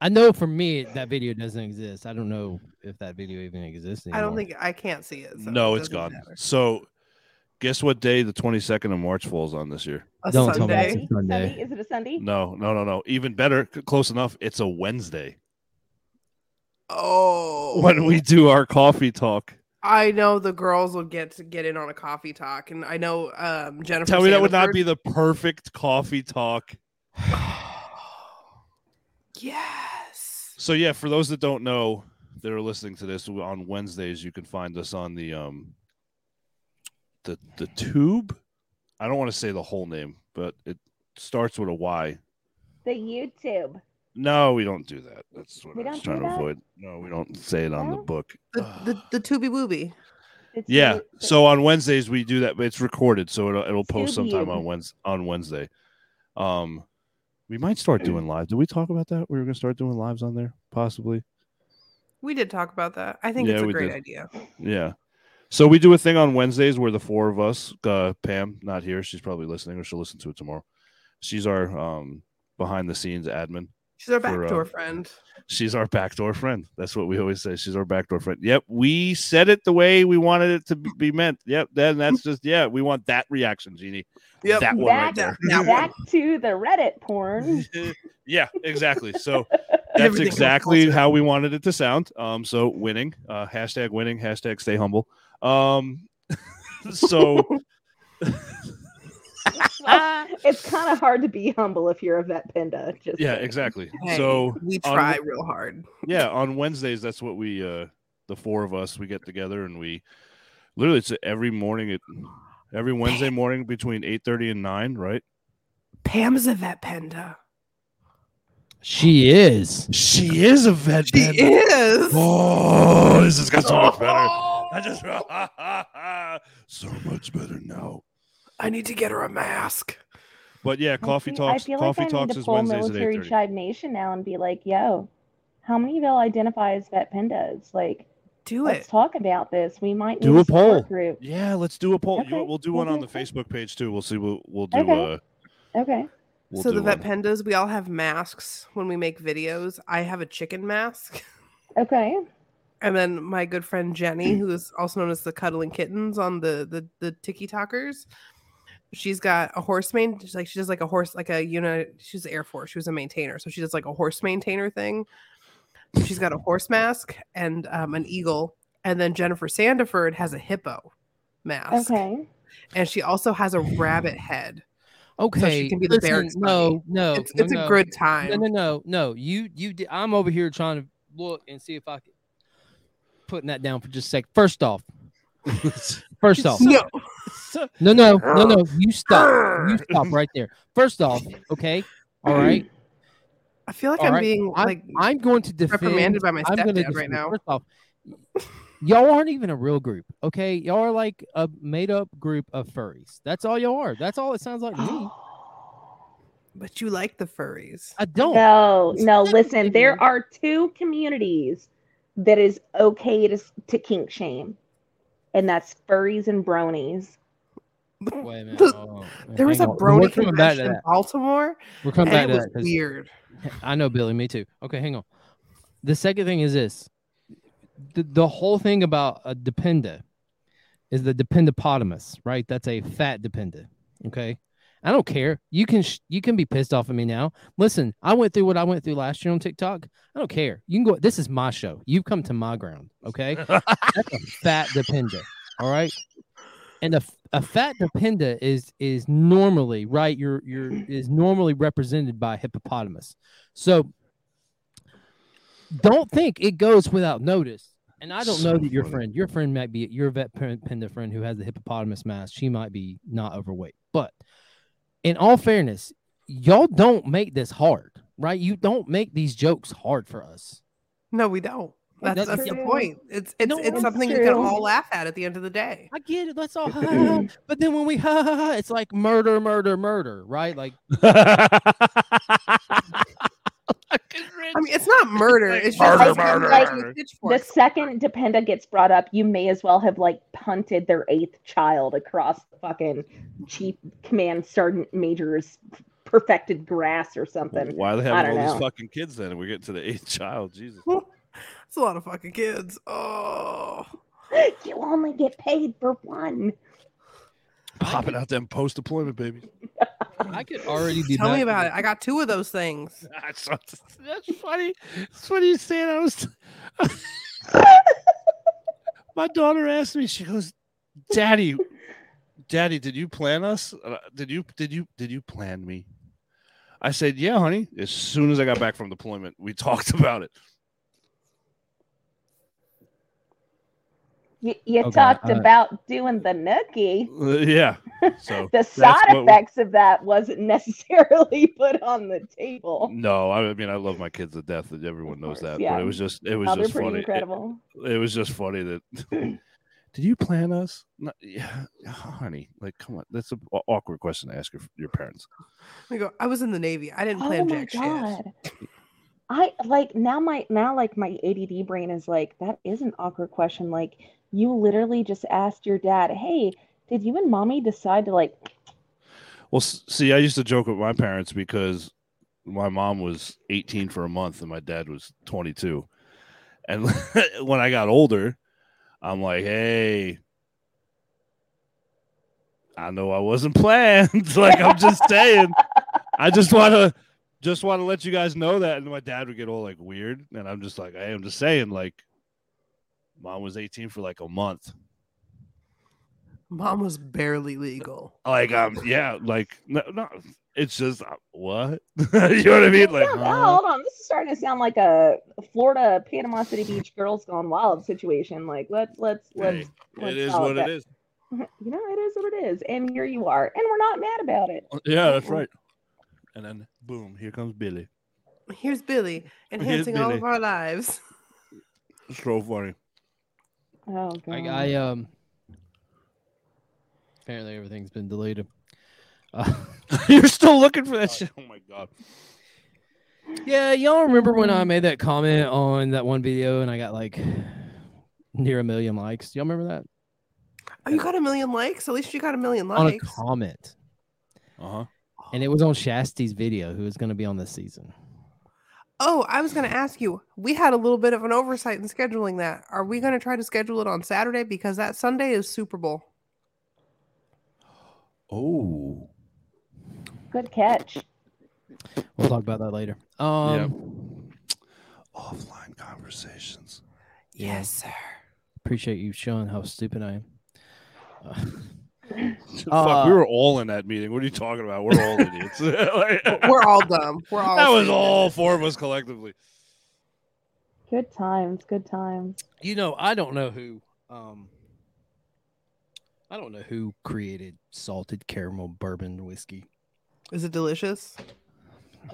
I know for me that video doesn't exist. I don't know if that video even exists. Anymore. I don't think I can't see it. So no, it has gone. Matter. So guess what day the twenty second of March falls on this year? A Don't tell me Sunday. it's a Sunday. Sunday? Is it a Sunday? No, no, no, no. Even better, c- close enough. It's a Wednesday Oh, when we do our coffee talk. I know the girls will get to get in on a coffee talk, and I know um, Jennifer. Tell me that would not be the perfect coffee talk. yes. So yeah, for those that don't know that are listening to this on Wednesdays, you can find us on the um the the tube. I don't want to say the whole name, but it starts with a Y. The YouTube. No, we don't do that. That's what We I was trying to that? avoid. No, we don't say it on the book. The the, the tooby wooby. It's Yeah. you- So on Wednesdays we do that, but it's recorded, so it'll it'll post Tube sometime on Wednesday. On Wednesday, um, we might start doing live. Did we talk about that? We were gonna start doing lives on there, possibly. We did talk about that. I think Yeah, it's a great did. idea. Yeah. So we do a thing on Wednesdays where the four of us, uh, Pam, not here. She's probably listening, or she'll listen to it tomorrow. She's our um behind the scenes admin. She's our For, backdoor uh, friend. She's our backdoor friend. That's what we always say. She's our backdoor friend. Yep, we said it the way we wanted it to be be meant. Yep, then that's just yeah. We want that reaction, Jeannie. Yep. That one right there. That back to the Reddit porn. yeah, exactly. So that's exactly how we wanted it to sound. Um, so winning, uh, hashtag winning, hashtag stay humble. Um, so it's kind of hard to be humble if you're a vet panda. Just yeah, saying. exactly. Hey, So we on- try real hard. yeah, on Wednesdays, that's what we, uh, the four of us, we get together and we literally it's every morning at every Wednesday morning between eight thirty and nine, right? Pam's a vet panda. She is. She is a vet. She is. Oh, this has got so much better. I just so much better now. I need to get her a mask. But yeah, I coffee feel- talks. I feel coffee like I talks need to is pull Wednesdays at military eight thirty. tribe nation now and be like, "Yo, how many of y'all identify as vet pandas? Like, Do let's it. talk about this. We might Do need a poll. group. Yeah, let's do a poll. You Okay, we'll do we'll one do on the. Facebook page too. We'll see. We'll we'll do. Okay. Uh, Okay. we'll so the vet one. pandas, we all have masks when we make videos. I have a chicken mask. Okay. And then my good friend Jenny, who is also known as the Cuddling Kittens on the the the Tiki Talkers, she's got a horse main. She's like she does like a horse, like a unit. She's the Air Force. She was a maintainer, so she does like a horse maintainer thing. So she's got a horse mask and um, an eagle, and then Jennifer Sandiford has a hippo mask, Okay. and she also has a rabbit head. Okay, So she can be the listen, barracks no, bunny. no, It's, no, it's no. a good time. no, no, no. no. You, you. Did, I'm over here trying to look and see if I can putting that down for just a sec. First off, first off, No, no, no, no, no. You stop. You stop right there. First off, okay, all mm. right. I feel like All I'm right, being I'm, like I'm going to defend. reprimanded by my I'm gonna stepdad right now. First off, y'all aren't even a real group, okay? Y'all are like a made up group of furries. That's all y'all are. That's all it sounds like to me. But you like the furries. I don't. No, no. Listen, there are two communities that is okay to to kink shame, and that's furries and bronies. Wait a minute. The- hold on. There was a Hang on. brony We're coming back to convention in. Baltimore, We're coming back and to it was that. 'cause- weird. I know, Billy. Me too. Okay, hang on. The second thing is this: the, the whole thing about a dependa is the dependopotamus, right? That's a fat dependa. Okay, I don't care. You can sh- you can be pissed off at me now. Listen, I went through what I went through last year on TikTok. I don't care. You can go. This is my show. You've come to my ground. Okay, that's a fat dependa. All right. And a, a fat dependa is is normally right. You're you're is normally represented by a hippopotamus. So don't think it goes without notice. And I don't know that your funny. friend, your friend might be your vet panda friend who has the hippopotamus mask. She might be not overweight, but in all fairness, y'all don't make this hard, right? You don't make these jokes hard for us. No, we don't. That's, That's that's, the point. It's it's No, it's it's something you can all laugh at at the end of the day. I get it. Let's all, ha, ha, ha. but then when we, ha, ha, ha, it's like murder, murder, murder, right? Like I mean, it's not murder. It's just Murder, like murder. with The second dependa gets brought up, you may as well have like punted their eighth child across the fucking chief command sergeant major's perfected grass or something. Why are they I having don't all these fucking kids then? We're getting to the eighth child. Jesus. It's a lot of fucking kids. Oh, You only get paid for one. Popping out them post deployment babies. I could already be. tell me about in it. I got two of those things. That's, that's funny. That's funny you saying. I was. My daughter asked me. She goes, "Daddy, Daddy, did you plan us? Uh, Did you? Did you? Did you plan me?" I said, "Yeah, honey." As soon as I got back from deployment, we talked about it. You, you Okay, talked uh, about doing the nookie. Uh, yeah. So The side what we- effects of that wasn't necessarily put on the table. no, I mean I love my kids to death. and Everyone knows course, that. yeah. But it was just it was Oh, they're just pretty funny. Incredible. it was just funny that did you plan us no, yeah honey like come on that's an awkward question to ask your, your parents I go. I was in the Navy. I didn't Oh plan my jack shit. god. I like now my now like my ADD brain is like that is an awkward question. Like you literally just asked your dad, "Hey, did you and mommy decide to like well see i used to joke with my parents because my mom was 18 for a month and my dad was 22 and when i got older i'm like hey i know i wasn't planned. Like i'm just saying. I just want to just want to let you guys know that. And my dad would get all like weird. And i'm just like hey i'm just saying like mom was 18 for like a month Mom was barely legal. like um yeah like no, no it's just uh, what you know what i mean like Yeah, huh? hold on. This is starting to sound like a Florida Panama City Beach girls gone wild situation. Like let's let's let's Hey, let's it is what that. it is You know, it is what it is. And here you are. And we're not mad about it. yeah that's right and then boom here comes billy Here's Billy enhancing all Billy. of our lives. it's so funny Oh god. I, I um. Apparently, everything's been deleted. Uh, you're still looking for that shit oh my god yeah, y'all remember when I made that comment on that one video and I got like near a million likes? Y'all remember that Oh, you got a million likes? At least you got a million likes. on a likes. comment? uh-huh And it was on Shasty's video, who is going to be on this season. Oh, I was going to ask you. We had a little bit of an oversight in scheduling that. Are we going to try to schedule it on Saturday because that Sunday is Super Bowl? Oh, Good catch. We'll talk about that later. Um, offline conversations. Yes, sir. appreciate you showing how stupid I am. Uh, Fuck, Uh, we were all in that meeting. What are you talking about? We're all idiots. We're all dumb. We're all. that was stupid. all four of us collectively. Good times. Good times. you know, I don't know who. Um, I don't know who created salted caramel bourbon whiskey. Is it delicious?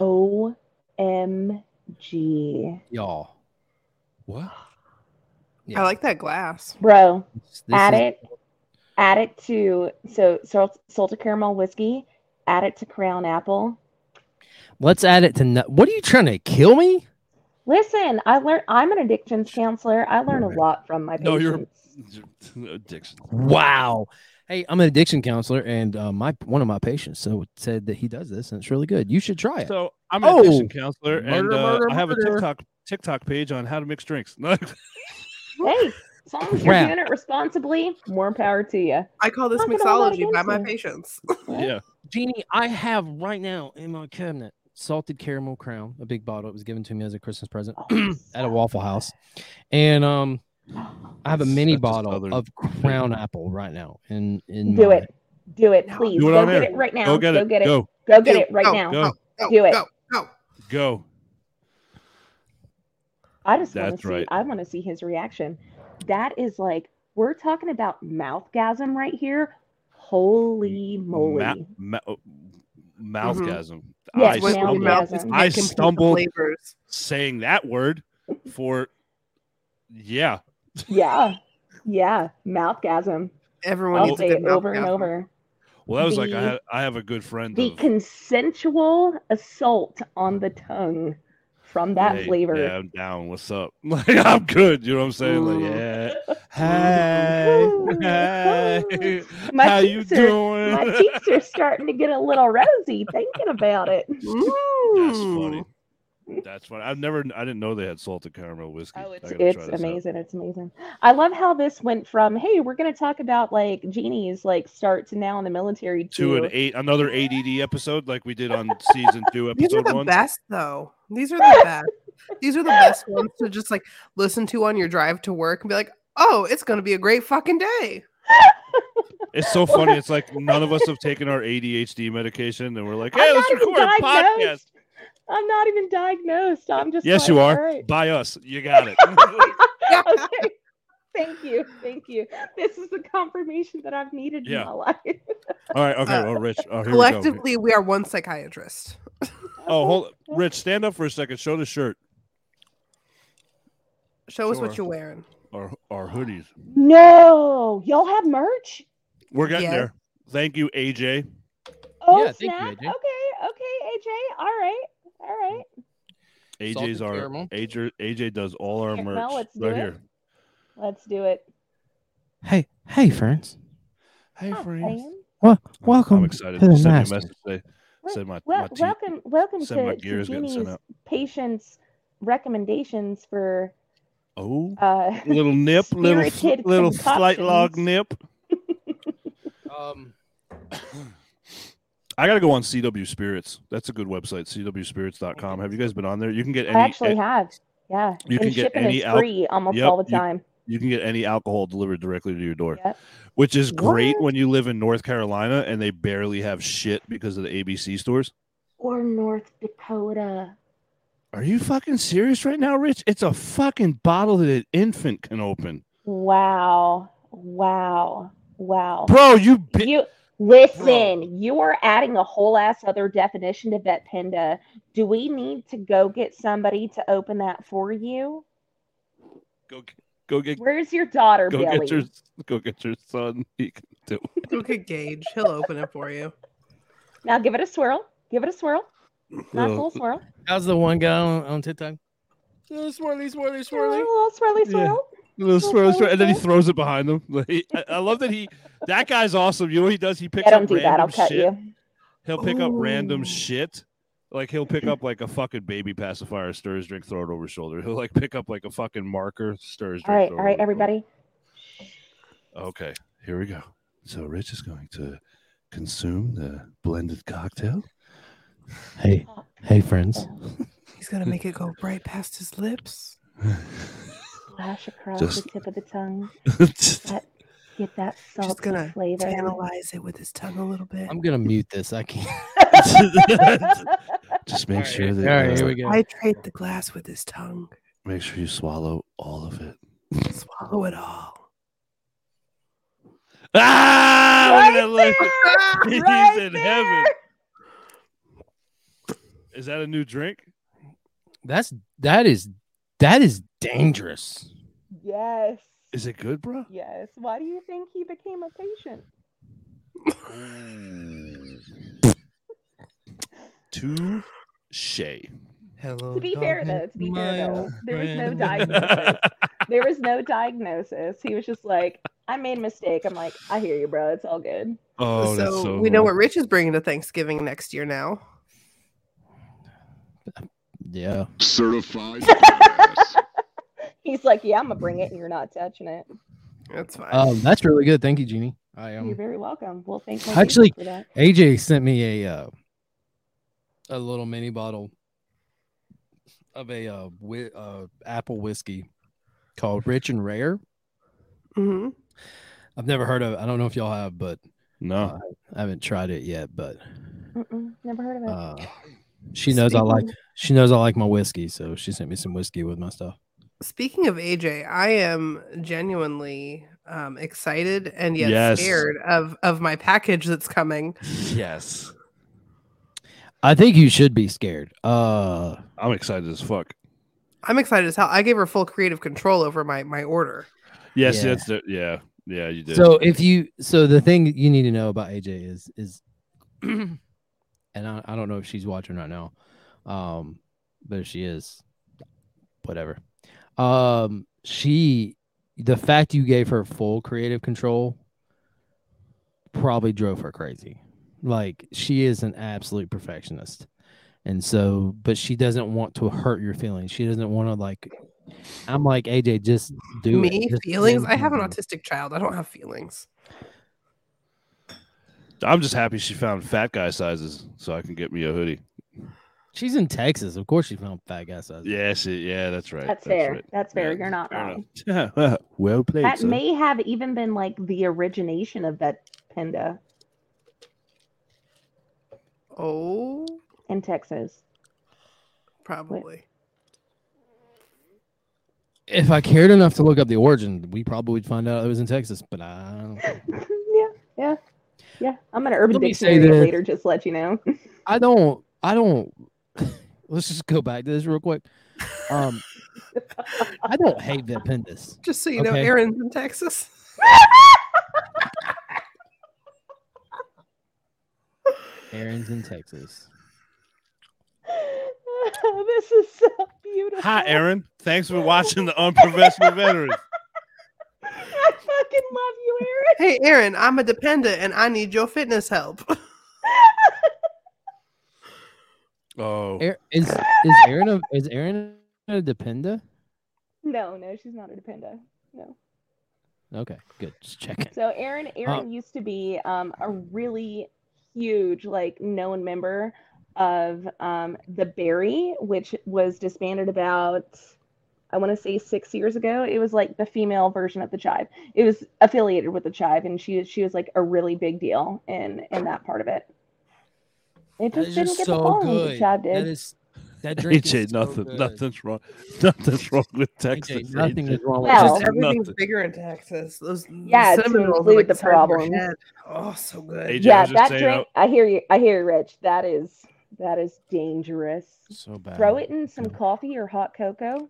O M G. Y'all, What? Yeah. I like that glass. Bro, this add is- it. Add it to so salt, salted caramel whiskey. Add it to Crown Apple. Let's add it to. nu- What are you trying to kill me? Listen, I learned. I'm an addictions counselor. I learn a lot from my patients. No, you're- patients. Addiction. Wow. Hey, I'm an addiction counselor, and uh, my one of my patients so said that he does this, and it's really good. You should try it. So I'm an Oh, addiction counselor, and murder, uh, murder, I have a. TikTok TikTok page on how to mix drinks. Hey, as long as you're Crap. doing it responsibly, more power to you. I call this Not gonna hold that mixology by my patients. yeah. Jeannie, I have right now in my cabinet salted caramel crown, a big bottle. It was given to me as a Christmas present Oh, at a Waffle House, and um, I have a mini That's bottle southern of Crown Apple right now. In in Do my- it. Do it, please. Do it Go get air. it right now. Go get it. get it. Go. Go get Go, it right go, now. Go. Go, Do it. Go, go. Go. I just want to That's see. right. I want to see his reaction. That is like we're talking about mouthgasm right here. Holy moly! Ma- ma- oh, mm-hmm. mouthgasm. Yes, I when stumbled mouth I complete stumbled saying that word for yeah. Yeah, yeah, mouthgasm. Everyone I'll say it over and over. Well, that was like I The- had I have a good friend The of consensual assault on uh-huh. the tongue from that hey, flavor. Yeah, I'm down. What's up? Like I'm good. You know what I'm saying? Like Mm. yeah. Hey, Ooh, hey, ooh. How you are- doing? My cheeks are starting to get a little rosy thinking about it. That's funny. That's what I've never. I didn't know they had salted caramel whiskey. Oh, I it's try this out. amazing. It's amazing. I love how this went from hey, we're gonna talk about like genies like start to now in the military To to an eight, another ADD episode like we did on season two, episode These are episode the one. best, though. These are the best. These are the best ones to just like listen to on your drive to work and be like, "Oh, it's gonna be a great fucking day." It's so funny. It's like none of us have taken our ADHD medication, and we're like, "Hey, let's record a podcast." Diagnosed. I'm not even diagnosed. I'm just Yes, like, you are. right." By us, you got it. okay. Thank you. Thank you. This is the confirmation that I've needed Yeah. in my life. All right. Okay. Uh, Well, Rich. Oh, here we go. Collectively, we are one psychiatrist. Oh, hold. Rich, stand up for a second. Show the shirt. Show us Sure. what you're wearing. Our our hoodies. No, y'all have merch? We're getting Yeah. there. Thank you, AJ. Oh, Yeah, thank you, snap. AJ. Okay, okay, AJ. All right, all right. AJ's Salted our caramel. AJ. AJ does all our Here, merch well, let's do right it. here. Let's do it. Hey, hey, friends. Hey, Hi, friends. Ian. Well, welcome I'm excited. to the Send me a master. message today. Wel- Said my, wel- my teeth. welcome, welcome said my to, to gears getting sent Jeannie's out. patients' recommendations for Oh, uh, little nip, little Spirited little slight log nip. Um, I gotta go on CW Spirits. That's a good website, CWSpirits.com. Have you guys been on there? You can get any. I actually have. Yeah, You and can get any al- free almost Yep, all the you- time. you can get any alcohol delivered directly to your door, Yep. which is great What? when you live in North Carolina and they barely have shit because of the ABC stores. Or North Dakota. Are you fucking serious right now, Rich? It's a fucking bottle that an infant can open, Wow. Wow. Wow. bro. You bi- You listen, you are adding a whole ass other definition to dependa. Do we need to go get somebody to open that for you? go g- go get Where's your daughter, go Billy? get your go get your son. He can do it. Look at Gage. He'll open it for you. Now give it a swirl. Give it a swirl. Nice Uh, little swirl. how's the one guy on, on TikTok? Oh, swirly, swirly, A swirly. little swirly Yeah. swirl. Little swirl, swirl, and then he throws it behind him. Like, I, I love that he. That guy's awesome. You know what he does? He picks Yeah, don't up do random that. I'll cut shit. you. He'll pick up random oh. shit Like he'll pick up like a fucking baby pacifier, stir his drink, throw it over his shoulder. He'll like pick up like a fucking marker, stir his drink. All right, throw all it right, over his shoulder. everybody. Okay, here we go. So Rich is going to consume the blended cocktail. Hey, hey, friends. He's gonna make it go right past his lips. Flash across Just- the tip of the tongue. Just That, get that Just salty gonna flavor. Analyze it with his tongue a little bit. I'm gonna mute this. I can't. Just make All sure right, that all right, here we go. Hydrate the glass with his tongue. make sure you swallow all of it. Swallow it all. Ah! Look at that look. He's Right in heaven. Is that a new drink? That's that is that is dangerous. Yes. Is it good, bro? Yes. Why do you think he became a patient? Touche. Hello. To be fair, though, to be fair, though, there was no diagnosis. There was no diagnosis. He was just like, I made a mistake. I'm like, I hear you, bro. It's all good. Oh, so, that's so. we know what Rich is bringing to Thanksgiving next year now. Yeah. Certified badass. He's like, Yeah, I'm gonna bring it, and you're not touching it. That's fine. Um, that's really good. Thank you, Jeannie. I am You're um very welcome. Well, thank my Actually- for that. AJ sent me a uh, a little mini bottle of a uh, wi- uh apple whiskey called Rich and Rare. hmm I've never heard of. it. I don't know if y'all have, but No. I haven't tried it yet. But Mm-mm, never heard of it. uh, she knows I like. She knows I like my whiskey, so she sent me some whiskey with my stuff. Speaking of AJ, I am genuinely um, excited and yet Yes. scared of of my package that's coming. Yes. I think you should be scared. Uh, I'm excited as fuck. I'm excited as hell. I gave her full creative control over my my order. Yes, Yeah. that's the, yeah, yeah. You did. So if you so the thing you need to know about AJ is is and I, I don't know if she's watching right now. Um but if she is whatever. Um she the fact you gave her full creative control probably drove her crazy. Like she is an absolute perfectionist. And so but she doesn't want to hurt your feelings. She doesn't want to like I'm like AJ just do me it. Just feelings. I have an autistic child. I don't have feelings. I'm just happy she found fat guy sizes so I can get me a hoodie. She's in Texas. Of course, she found fat guy size. Yeah, she, yeah, that's right. That's fair. right. That's fair. Yeah, You're not fair wrong. enough. well played. That son. may have even been like the origination of that panda Oh, in Texas. probably. If I cared enough to look up the origin, we probably would find out it was in Texas. But I don't. yeah, yeah, yeah. I'm gonna Urban Let Dictionary later. Just to let you know. I don't. I don't. Let's just go back to this real quick. Um, I don't hate dependas. Just so you know, Aaron's in Texas. Aaron's in Texas. this is so beautiful. Hi, Aaron. Thanks for watching the Unprofessional Veterans. I fucking love you, Aaron. Hey, Aaron, I'm a dependent and I need your fitness help. Oh, is is Aaron a is Aaron a dependa? no, no, she's not a dependa. No. Okay, good. Just checking. So Aaron, Aaron used to be um, a really huge, like, known member of um, the Berry, which was disbanded about, I want to say, six years ago. It was like the female version of the Chive. It was affiliated with the Chive, and she she was like a really big deal in in that part of it. It That just didn't just get the so following the good. Chive That did. is that drink. AJ, is so nothing, good. nothing's wrong. Nothing's wrong with Texas. AJ, nothing AJ. is wrong with Just this. everything's nothing. bigger in Texas. Those Yeah, to cinnamon rolls are like the the size of your problem. Oh, so good. AJ, yeah, that saying, drink. I hear you. I hear you, Rich. That is that is dangerous. So bad. Throw it in some coffee or hot cocoa.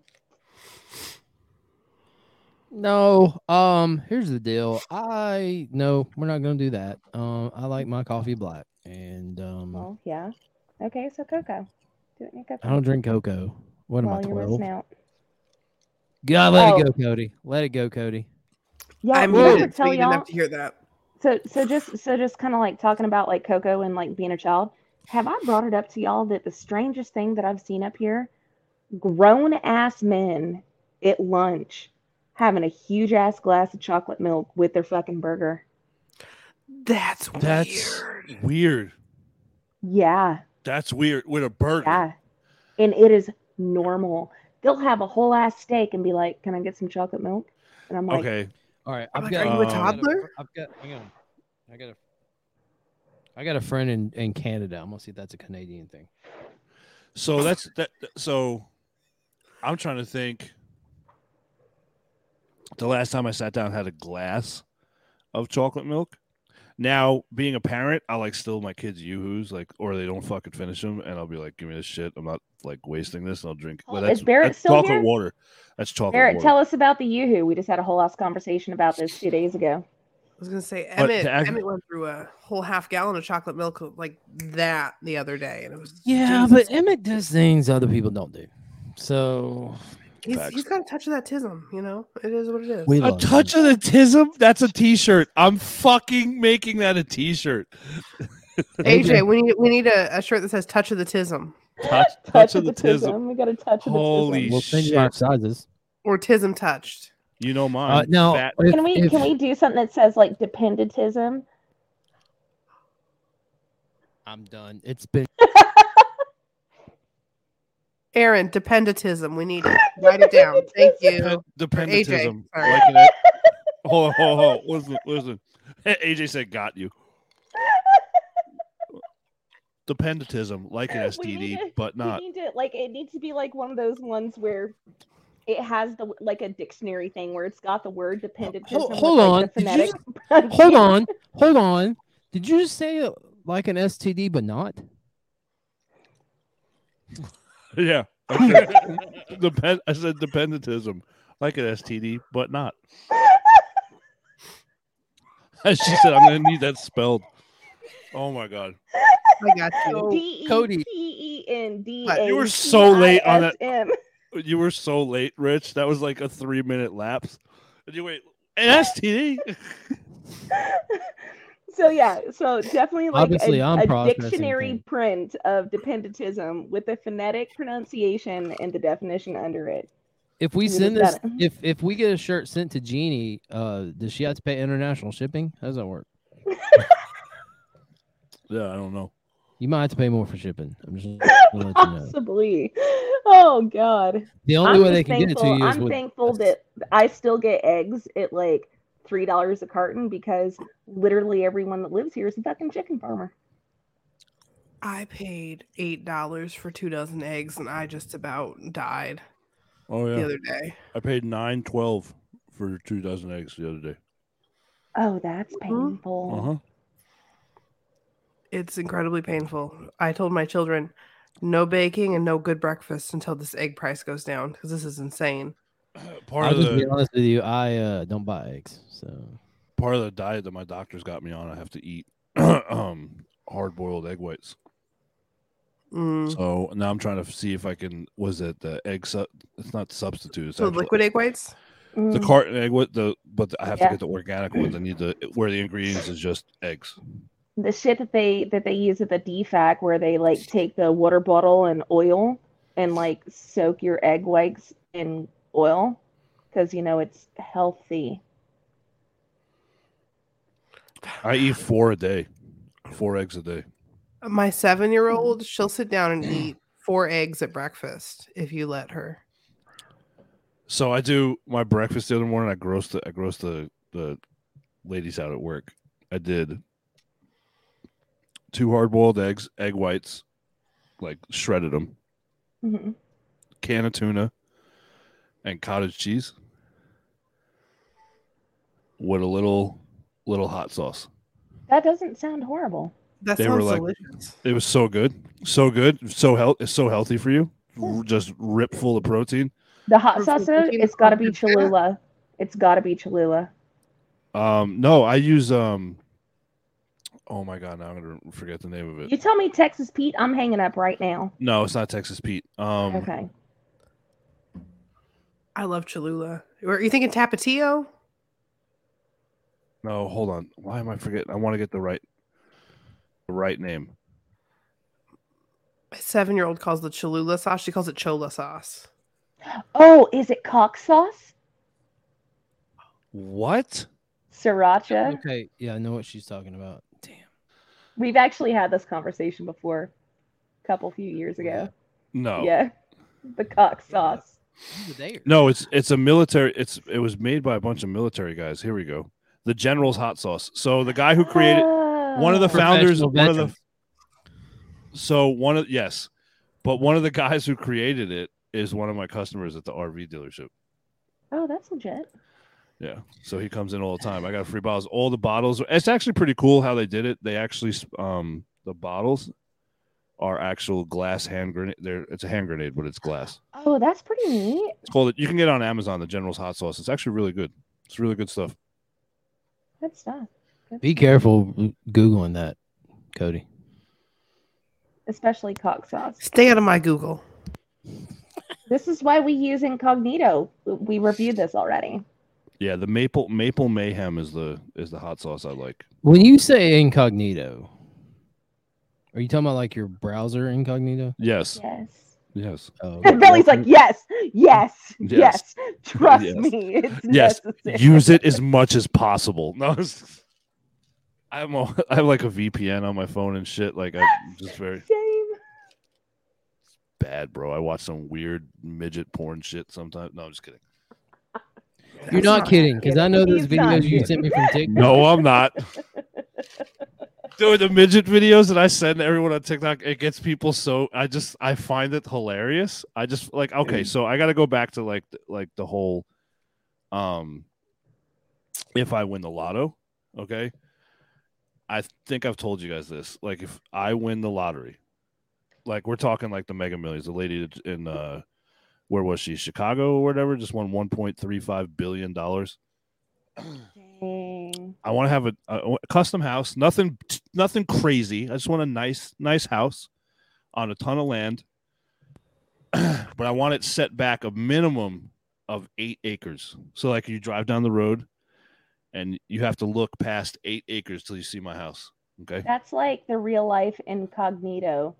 No, um, here's the deal. I no, we're not gonna do that. Um, I like my coffee black, and um, Well, yeah. Okay, so cocoa. Do it in your cocoa. I don't drink cocoa. What am well, I you're twelve? missing out. God, let Oh. it go, Cody. Let it go, Cody. Yeah, I'm did I ever tell you didn't y'all. have to hear that. So, so just, so just kind of like talking about like cocoa and like being a child. have I brought it up to y'all that the strangest thing that I've seen up here? Grown ass men at lunch having a huge ass glass of chocolate milk with their fucking burger. That's That's weird. weird. Yeah, That's weird with a burger. yeah. And it is normal. They'll have a whole ass steak and be like, Can I get some chocolate milk? And I'm like, Okay. All right, I'm I've like, got. are you a I've got toddler? I've got. Hang on. I got a. I got a friend in in Canada. I'm gonna see if that's a Canadian thing. So that's that. So I'm trying to think. The last time I sat down had a glass of chocolate milk. Now, being a parent, I like still my kids yoo-hoos, like, or they don't fucking finish them, and I'll be like, "Give me this shit. I'm not like wasting this." And I'll drink. Oh, But is that's, Barrett that's still chocolate here? water. That's chocolate Barrett, water. tell us about the Yoo-Hoo. We just had a whole ass conversation about this two days ago. I was gonna say Emmett. to act- Emmett went through a whole half gallon of chocolate milk like that the other day, and it was Yeah, Jesus. but Emmett does things other people don't do. So he's, he's got a touch of that tism. You know, it is what it is. We a love touch of the tism. That's a T-shirt. I'm fucking making that a T-shirt. AJ, we need we need a, a shirt that says "Touch of the tism" Touch, touch of the tism. We got a touch of the Holy tism. we'll send you our shit. sizes. or "Tism touched." You know Uh, mine. now, Fat- if- Can we if- can we do something that says like dependentism? I'm done. It's been Aaron, dependentism. We need it. Write it down. Thank you. Depend- AJ, dependentism. sorry. Liking it. Hold on, hold on, hold on. Listen, listen. AJ said, "Got you." Dependentism, like an STD, to- but We not. need to like it needs to be like one of those ones where it has the like a dictionary thing where it's got the word dependentism. Hold- with, hold like, on. the Did you hold on, hold on. Did you just say uh, like an STD but not? Yeah. Okay. Depend. I said dependentism, like an STD, but not. She said, "I'm gonna need that spelled." Oh my god. I got you. D E Cody. P E N D you were so late on that- T I S M. You were so late, Rich. That was like a three minute lapse. And you wait? An STD? So yeah, so definitely like Obviously, a, I'm a dictionary things. print of dependentism with the phonetic pronunciation and the definition under it. If we You send just this, got if if we get a shirt sent to Jeannie, uh, does she have to pay international shipping? How does that work? Yeah, I don't know. You might have to pay more for shipping. I'm just gonna let you know. Possibly. Oh God. The only I'm way they just can get it to you is I'm with thankful that I still get eggs at like three dollars a carton because literally everyone that lives here is a fucking chicken farmer. I paid eight dollars for two dozen eggs, and I just about died Oh yeah, the other day. I paid nine twelve for two dozen eggs the other day. Oh, that's Mhm. painful. Uh huh. It's incredibly painful. I told my children, no baking and no good breakfast until this egg price goes down because this is insane. Part I'll of just be the honest with you. I uh, don't buy eggs, so part of the diet that my doctor's got me on, I have to eat um hard boiled egg whites. Mm. So now I'm trying to see if I can. Was it the egg? Su- it's not substitute. It's So actual- liquid egg whites. the Mm. carton egg with the but I have Yeah. to get the organic ones. I need the where the ingredients is just eggs. the shit that they that they use at the DFAC where they like take the water bottle and oil and like soak your egg whites in oil because you know it's healthy. I eat four a day, four eggs a day. My seven-year-old, she'll sit down and eat four eggs at breakfast if you let her. So I do my breakfast the other morning. I grossed the I gross the the ladies out at work. I did two hard boiled eggs, egg whites, like shredded them, Mhm. can of tuna, and cottage cheese with a little little hot sauce. That doesn't sound horrible. That They were sounds like- delicious. It was so good, so good, so health. It's so healthy for you. R- Just rip full of protein. The hot For- sauce though, it's got to be. Cholula. It's got to be Cholula. Um, no, I use um. Oh my god! Now I'm gonna forget the name of it. You tell me Texas Pete, I'm hanging up right now. No, it's not Texas Pete. Um, Okay. I love Cholula. Are you thinking Tapatio? no, hold on. Why am I forgetting? I want to get the right, the right name. My seven year old calls the Cholula sauce. She calls it Chola sauce. Oh, is it cock sauce? What? Sriracha. Okay, yeah, I know what she's talking about. Damn. We've actually had this conversation before, a couple few years ago. No. Yeah, the cock sauce. You were there. No, it's it's a military. It's it was made by a bunch of military guys. Here we go. The General's hot sauce. So the guy who created one of the founders, of one of the so one of yes, but one of the guys who created it is one of my customers at the RV dealership. Oh, that's legit. Yeah, so he comes in all the time. I got free bottles. All the bottles. It's actually pretty cool how they did it. They actually um the bottles are actual glass hand grenade. There, it's a hand grenade, but it's glass. Oh, that's pretty neat. It's called. You can get it on Amazon. The General's hot sauce. It's actually really good. It's really good stuff. Good stuff. Be careful googling that, Cody. Especially cock sauce. Stay out of my Google. This is why we use incognito. We reviewed this already. Yeah, the maple maple mayhem is the is the hot sauce I like. When you say incognito, are you talking about like your browser incognito? Yes, Yes. yes. Oh, Billy's like, yes, yes, yes. Yes. Trust Yes. me. It's Yes. necessary. Use it as much as possible. No, it's- I'm a, I have like a VPN on my phone and shit. Like I'm just very Same. bad, bro. I watch some weird midget porn shit sometimes. No, I'm just kidding. You're not kidding, because I know those videos you sent me from TikTok. No, I'm not. Dude, the midget videos that I send everyone on TikTok, it gets people so I just I find it hilarious. I just like okay, so I got to go back to like like the whole um if I win the lotto, okay? I think I've told you guys this. Like if I win the lottery, like we're talking like the Mega Millions, the lady in uh where was she? Chicago or whatever, just won 1.35 billion dollars. Dang. I want to have a, a, custom house. Nothing, nothing crazy. I just want a nice, nice house on a ton of land. but I want it set back a minimum of eight acres. So, like, you drive down the road, and you have to look past eight acres till you see my house. Okay. That's like the real life incognito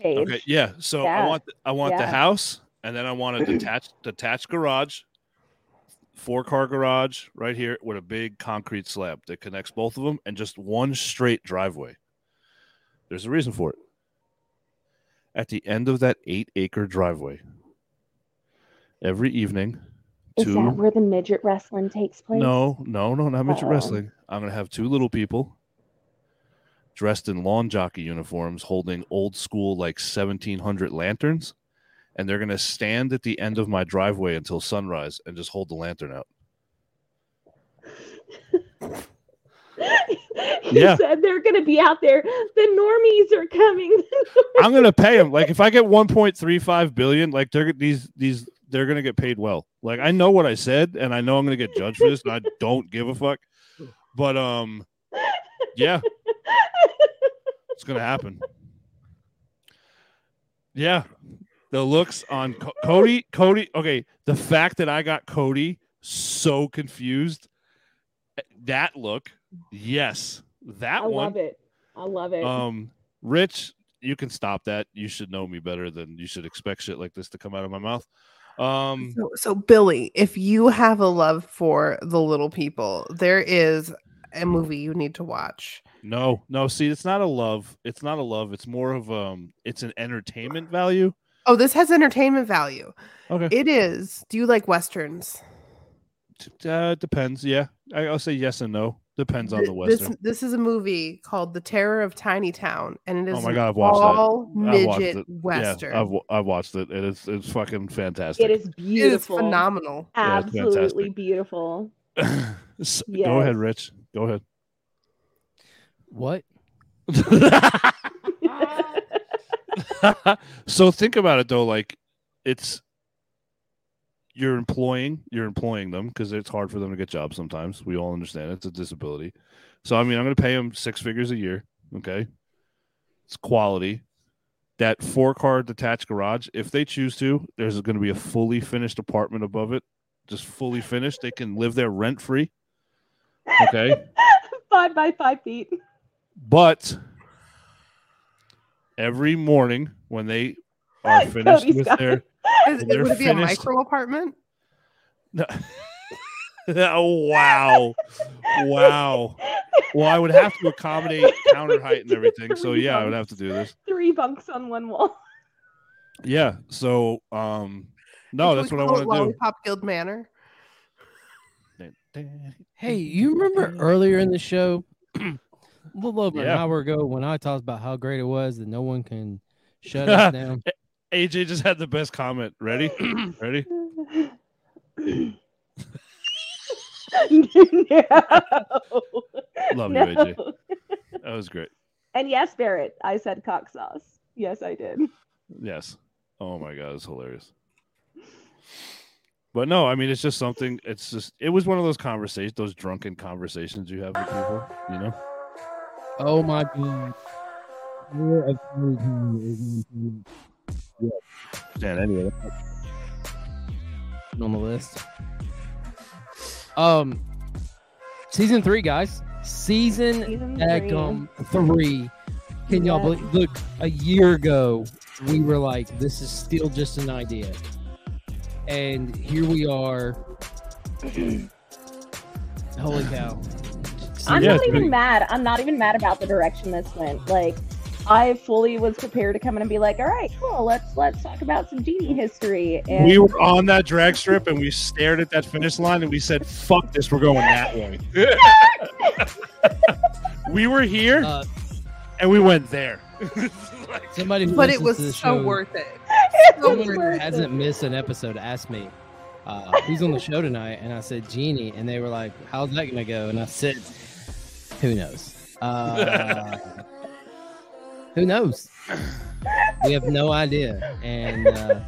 page. Okay. Yeah. So I Yeah. want, I want the house, and then I want a detached, detached garage, four car garage right here with a big concrete slab that connects both of them, and just one straight driveway. There's a reason for it. At the end of that eight acre driveway, every evening, Is two that where the midget wrestling takes place? no, no, no, not midget Uh-oh. wrestling. I'm gonna have two little people dressed in lawn jockey uniforms, holding old school like 1700 lanterns, and they're gonna stand at the end of my driveway until sunrise and just hold the lantern out. he Yeah. said they're going to be out there. The normies are coming. I'm gonna pay them. Like if I get 1.35 billion, like they're these these they're gonna get paid well. Like I know what I said, and I know I'm gonna get judged for this, and I don't give a fuck. But um, yeah, it's gonna happen. Yeah, the looks on Co- Cody. Cody. Okay, the fact that I got Cody so confused. That look, yes, that I one. I love it. I love it. Um, Rich, you can stop that. You should know me better than you should expect shit like this to come out of my mouth. Um, So, so Billy, if you have a love for the little people, there is a movie you need to watch. no, no. See, it's not a love. It's not a love. It's more of um. It's an entertainment value. Oh, this has entertainment value. Okay, It is. Do you like westerns? T- uh, depends. Yeah, I, I'll say yes and no. Depends on the western. This this is a movie called The Terror of Tiny Town, and it is Oh my God, I've watched that. all I've watched midget it. western. Yeah, I've I've watched it. It is it's fucking fantastic. It is beautiful. It is beautiful. phenomenal. Yeah, it's Absolutely fantastic. beautiful. S- Go ahead, Rich. Go ahead. What? so think about it though like it's you're employing you're employing them because it's hard for them to get jobs sometimes. We all understand it's a disability. So i mean i'm going to pay them six figures a year okay? It's quality. That four car detached garage if they choose to there's going to be a fully finished apartment above it. Just fully finished. They can live there rent free okay? Five by five feet. but every morning when they are finished Cody's with their Is, They're would it be a finished. micro apartment? oh wow, wow. Well, I would have to accommodate counter height and everything. So yeah, I would have to do this. Three bunks on one wall. Yeah. So um, no, Can that's we what I call it want Lollipop Guild Manor. to do. Hey, you remember earlier in the show, a little over Yeah. an hour ago, when I talked about how great it was that no one can shut us down? AJ just had the best comment. Ready? Ready? no. Love you, AJ. That was great. And yes, Barrett, I said cock sauce. Yes, I did. Yes. Oh my god, it's hilarious. But no, I mean it's just something. It's just it was one of those conversations, those drunken conversations you have with people. You know. Oh my god. You're a fool. And anyway, on the list. Um, season three, guys. Season Season three. Daggum three. Can y'all believe? Look, a year ago, we were like, "This is still just an idea," and here we are. Holy cow! I'm Yeah, not even been- mad. I'm not even mad about the direction this went. Like, I fully was prepared to come in and be like, "All right, cool. Let's let's talk about some Jeannie history." And we were on that drag strip and we stared at that finish line and we said, "Fuck this, we're going that way." we were here Uh, and we went there. somebody, who But it listens was to the so show- worth it. So Someone worth hasn't missed an episode asked me, uh, who's on the show tonight? And I said, Jeannie, And they were like, how's that going to go? And I said, who knows? Uh, who knows? We have no idea. And uh,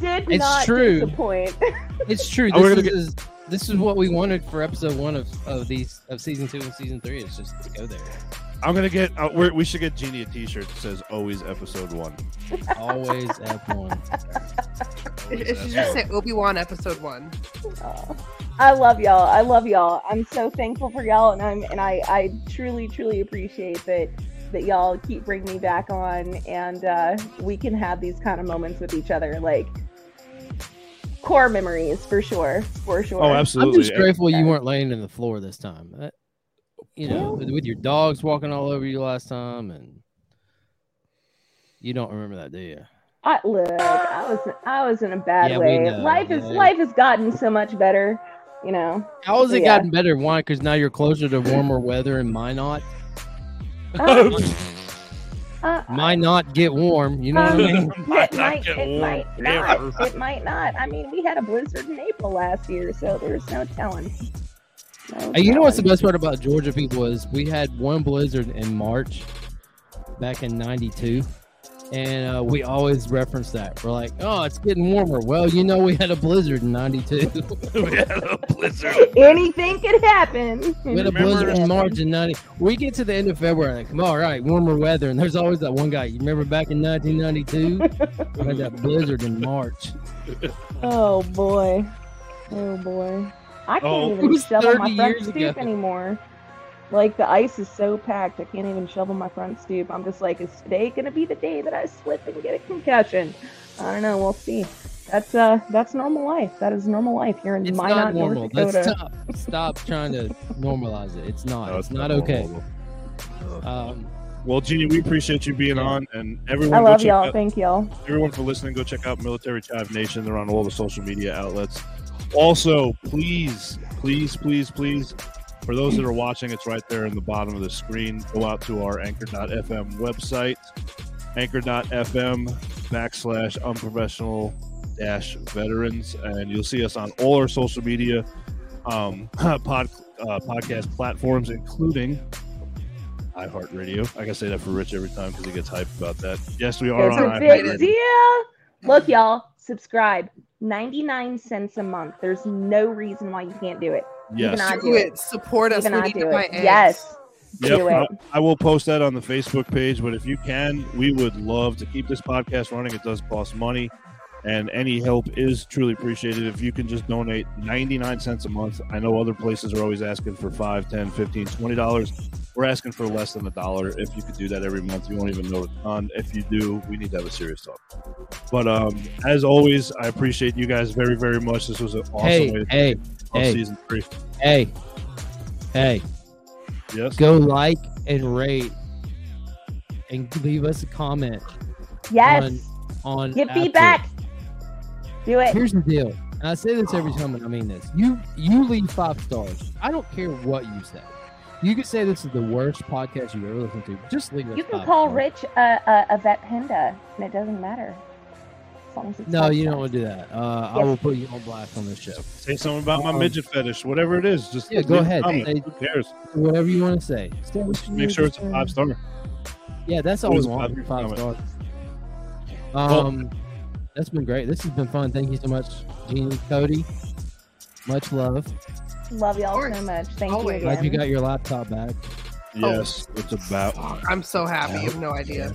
did It's not true. disappoint. it's true. This gonna is, this is what we wanted for episode one of, of these of season two and season three. Is just to go there. I'm gonna get. Uh, we're, we should get Jeannie a T-shirt that says "Always Episode One." Always F one. It, it should just say Obi Wan Episode One. Aw. I love y'all. I love y'all. I'm so thankful for y'all, and I'm and I I truly truly appreciate that that y'all keep bringing me back on, and uh, we can have these kind of moments with each other, like core memories for sure, for sure. Oh, absolutely. I'm absolutely. just grateful you weren't laying in the floor this time. That- you know, with, with your dogs walking all over you last time, and you don't remember that, do you? I, look, I was I was in a bad Yeah, way. know, life is life has gotten so much better, you know. How has it Yeah. gotten better? Why? Because now you're closer to warmer weather and Minot. Um, uh, Might not get warm. You know what I Um, mean? it Might not might, get it warm might not. It might not. I mean, we had a blizzard in April last year, so there's no telling. No Hey, you know what's the best part about Georgia people is we had one blizzard in March back in '92, and uh, we always reference that. We're like, "Oh, it's getting warmer." Well, you know, we had a blizzard in '92. we had a blizzard. Anything could happen. We had a Remember- blizzard in March in 90. We get to the end of February, like, all right, warmer weather. And there's always that one guy. You remember back in 1992? we had that blizzard in March. Oh boy. Oh boy. I can't Oh, even shovel my front stoop ago. anymore. Like the ice is so packed, I can't even shovel my front stoop. I'm just like, is today gonna be the day that I slip and get a concussion? I don't know. We'll see. That's uh, that's normal life. That is normal life here in It's Minot, not North normal. Dakota. Let's stop. Stop trying to normalize it. It's not. No, it's not okay. Um, Well, Jeannie, we appreciate you being Yeah. on, and everyone. I love y'all. out- Thank y'all. everyone for listening. Go check out Military Chive Nation. They're on all the social media outlets. Also, please, please, please, please, for those that are watching, it's right there in the bottom of the screen. Go out to our anchor.fm website, anchor.fm backslash unprofessional dash veterans, and you'll see us on all our social media um, pod, uh, podcast platforms, including iHeartRadio. I can say that for Rich every time because he gets hyped about that. Yes, we are It's on a iHeartRadio. big deal. Look, y'all, subscribe. 99 cents a month. There's no reason why you can't do it. Yes. Even I Do do it. it. Support us. Even we I need do to buy it. eggs. Yes. Yep, Do I, it. I will post that on the Facebook page. But if you can, we would love to keep this podcast running. It does cost money. And any help is truly appreciated. If you can just donate 99 cents a month, I know other places are always asking for 5, 10, 15, 20 dollars. We're asking for less than a dollar. If you could do that every month, you won't even know a ton. If you do, we need to have a serious talk. But um, as always, I appreciate you guys very, very much. This was an awesome hey, way to hey, hey. season three. hey, hey, Yes. go like and rate and leave us a comment Yes. on on Give Apple. feedback. Do it. Here's the deal. And I say this every time, and I mean this. You you leave five stars. I don't care what you say. You could say this is the worst podcast you've ever listened to. Just leave us You can five call stars. Rich a, a, a dependa, and it doesn't matter. As long as it's No, five you don't want to do that. Uh, I will put you on blast on this show. Say something about my Um, midget fetish, whatever it is. Just Yeah, go ahead. Say- Who cares? Whatever you want to say. Stay with Just make sure it's a five star. Yeah, that's all we Always want. five Five comment. stars. Um, that's been great. This has been fun. Thank you so much, Jeannie, Cody. Much love. Love y'all so much. Thank Always. you Glad you got your laptop back. Yes, it's about. I'm so happy. You have no idea.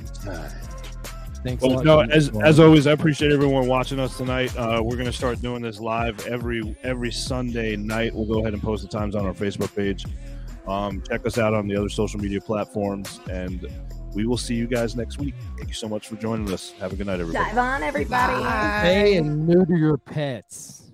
Thanks a Well, lot. no, as as always, I appreciate everyone watching us tonight. Uh, we're gonna start doing this live every every Sunday night. We'll go ahead and post the times on our Facebook page. Um, check us out on the other social media platforms, and we will see you guys next week. Thank you so much for joining us. Have a good night, everybody. Dive on, everybody. Bye. Hey, and neuter your pets.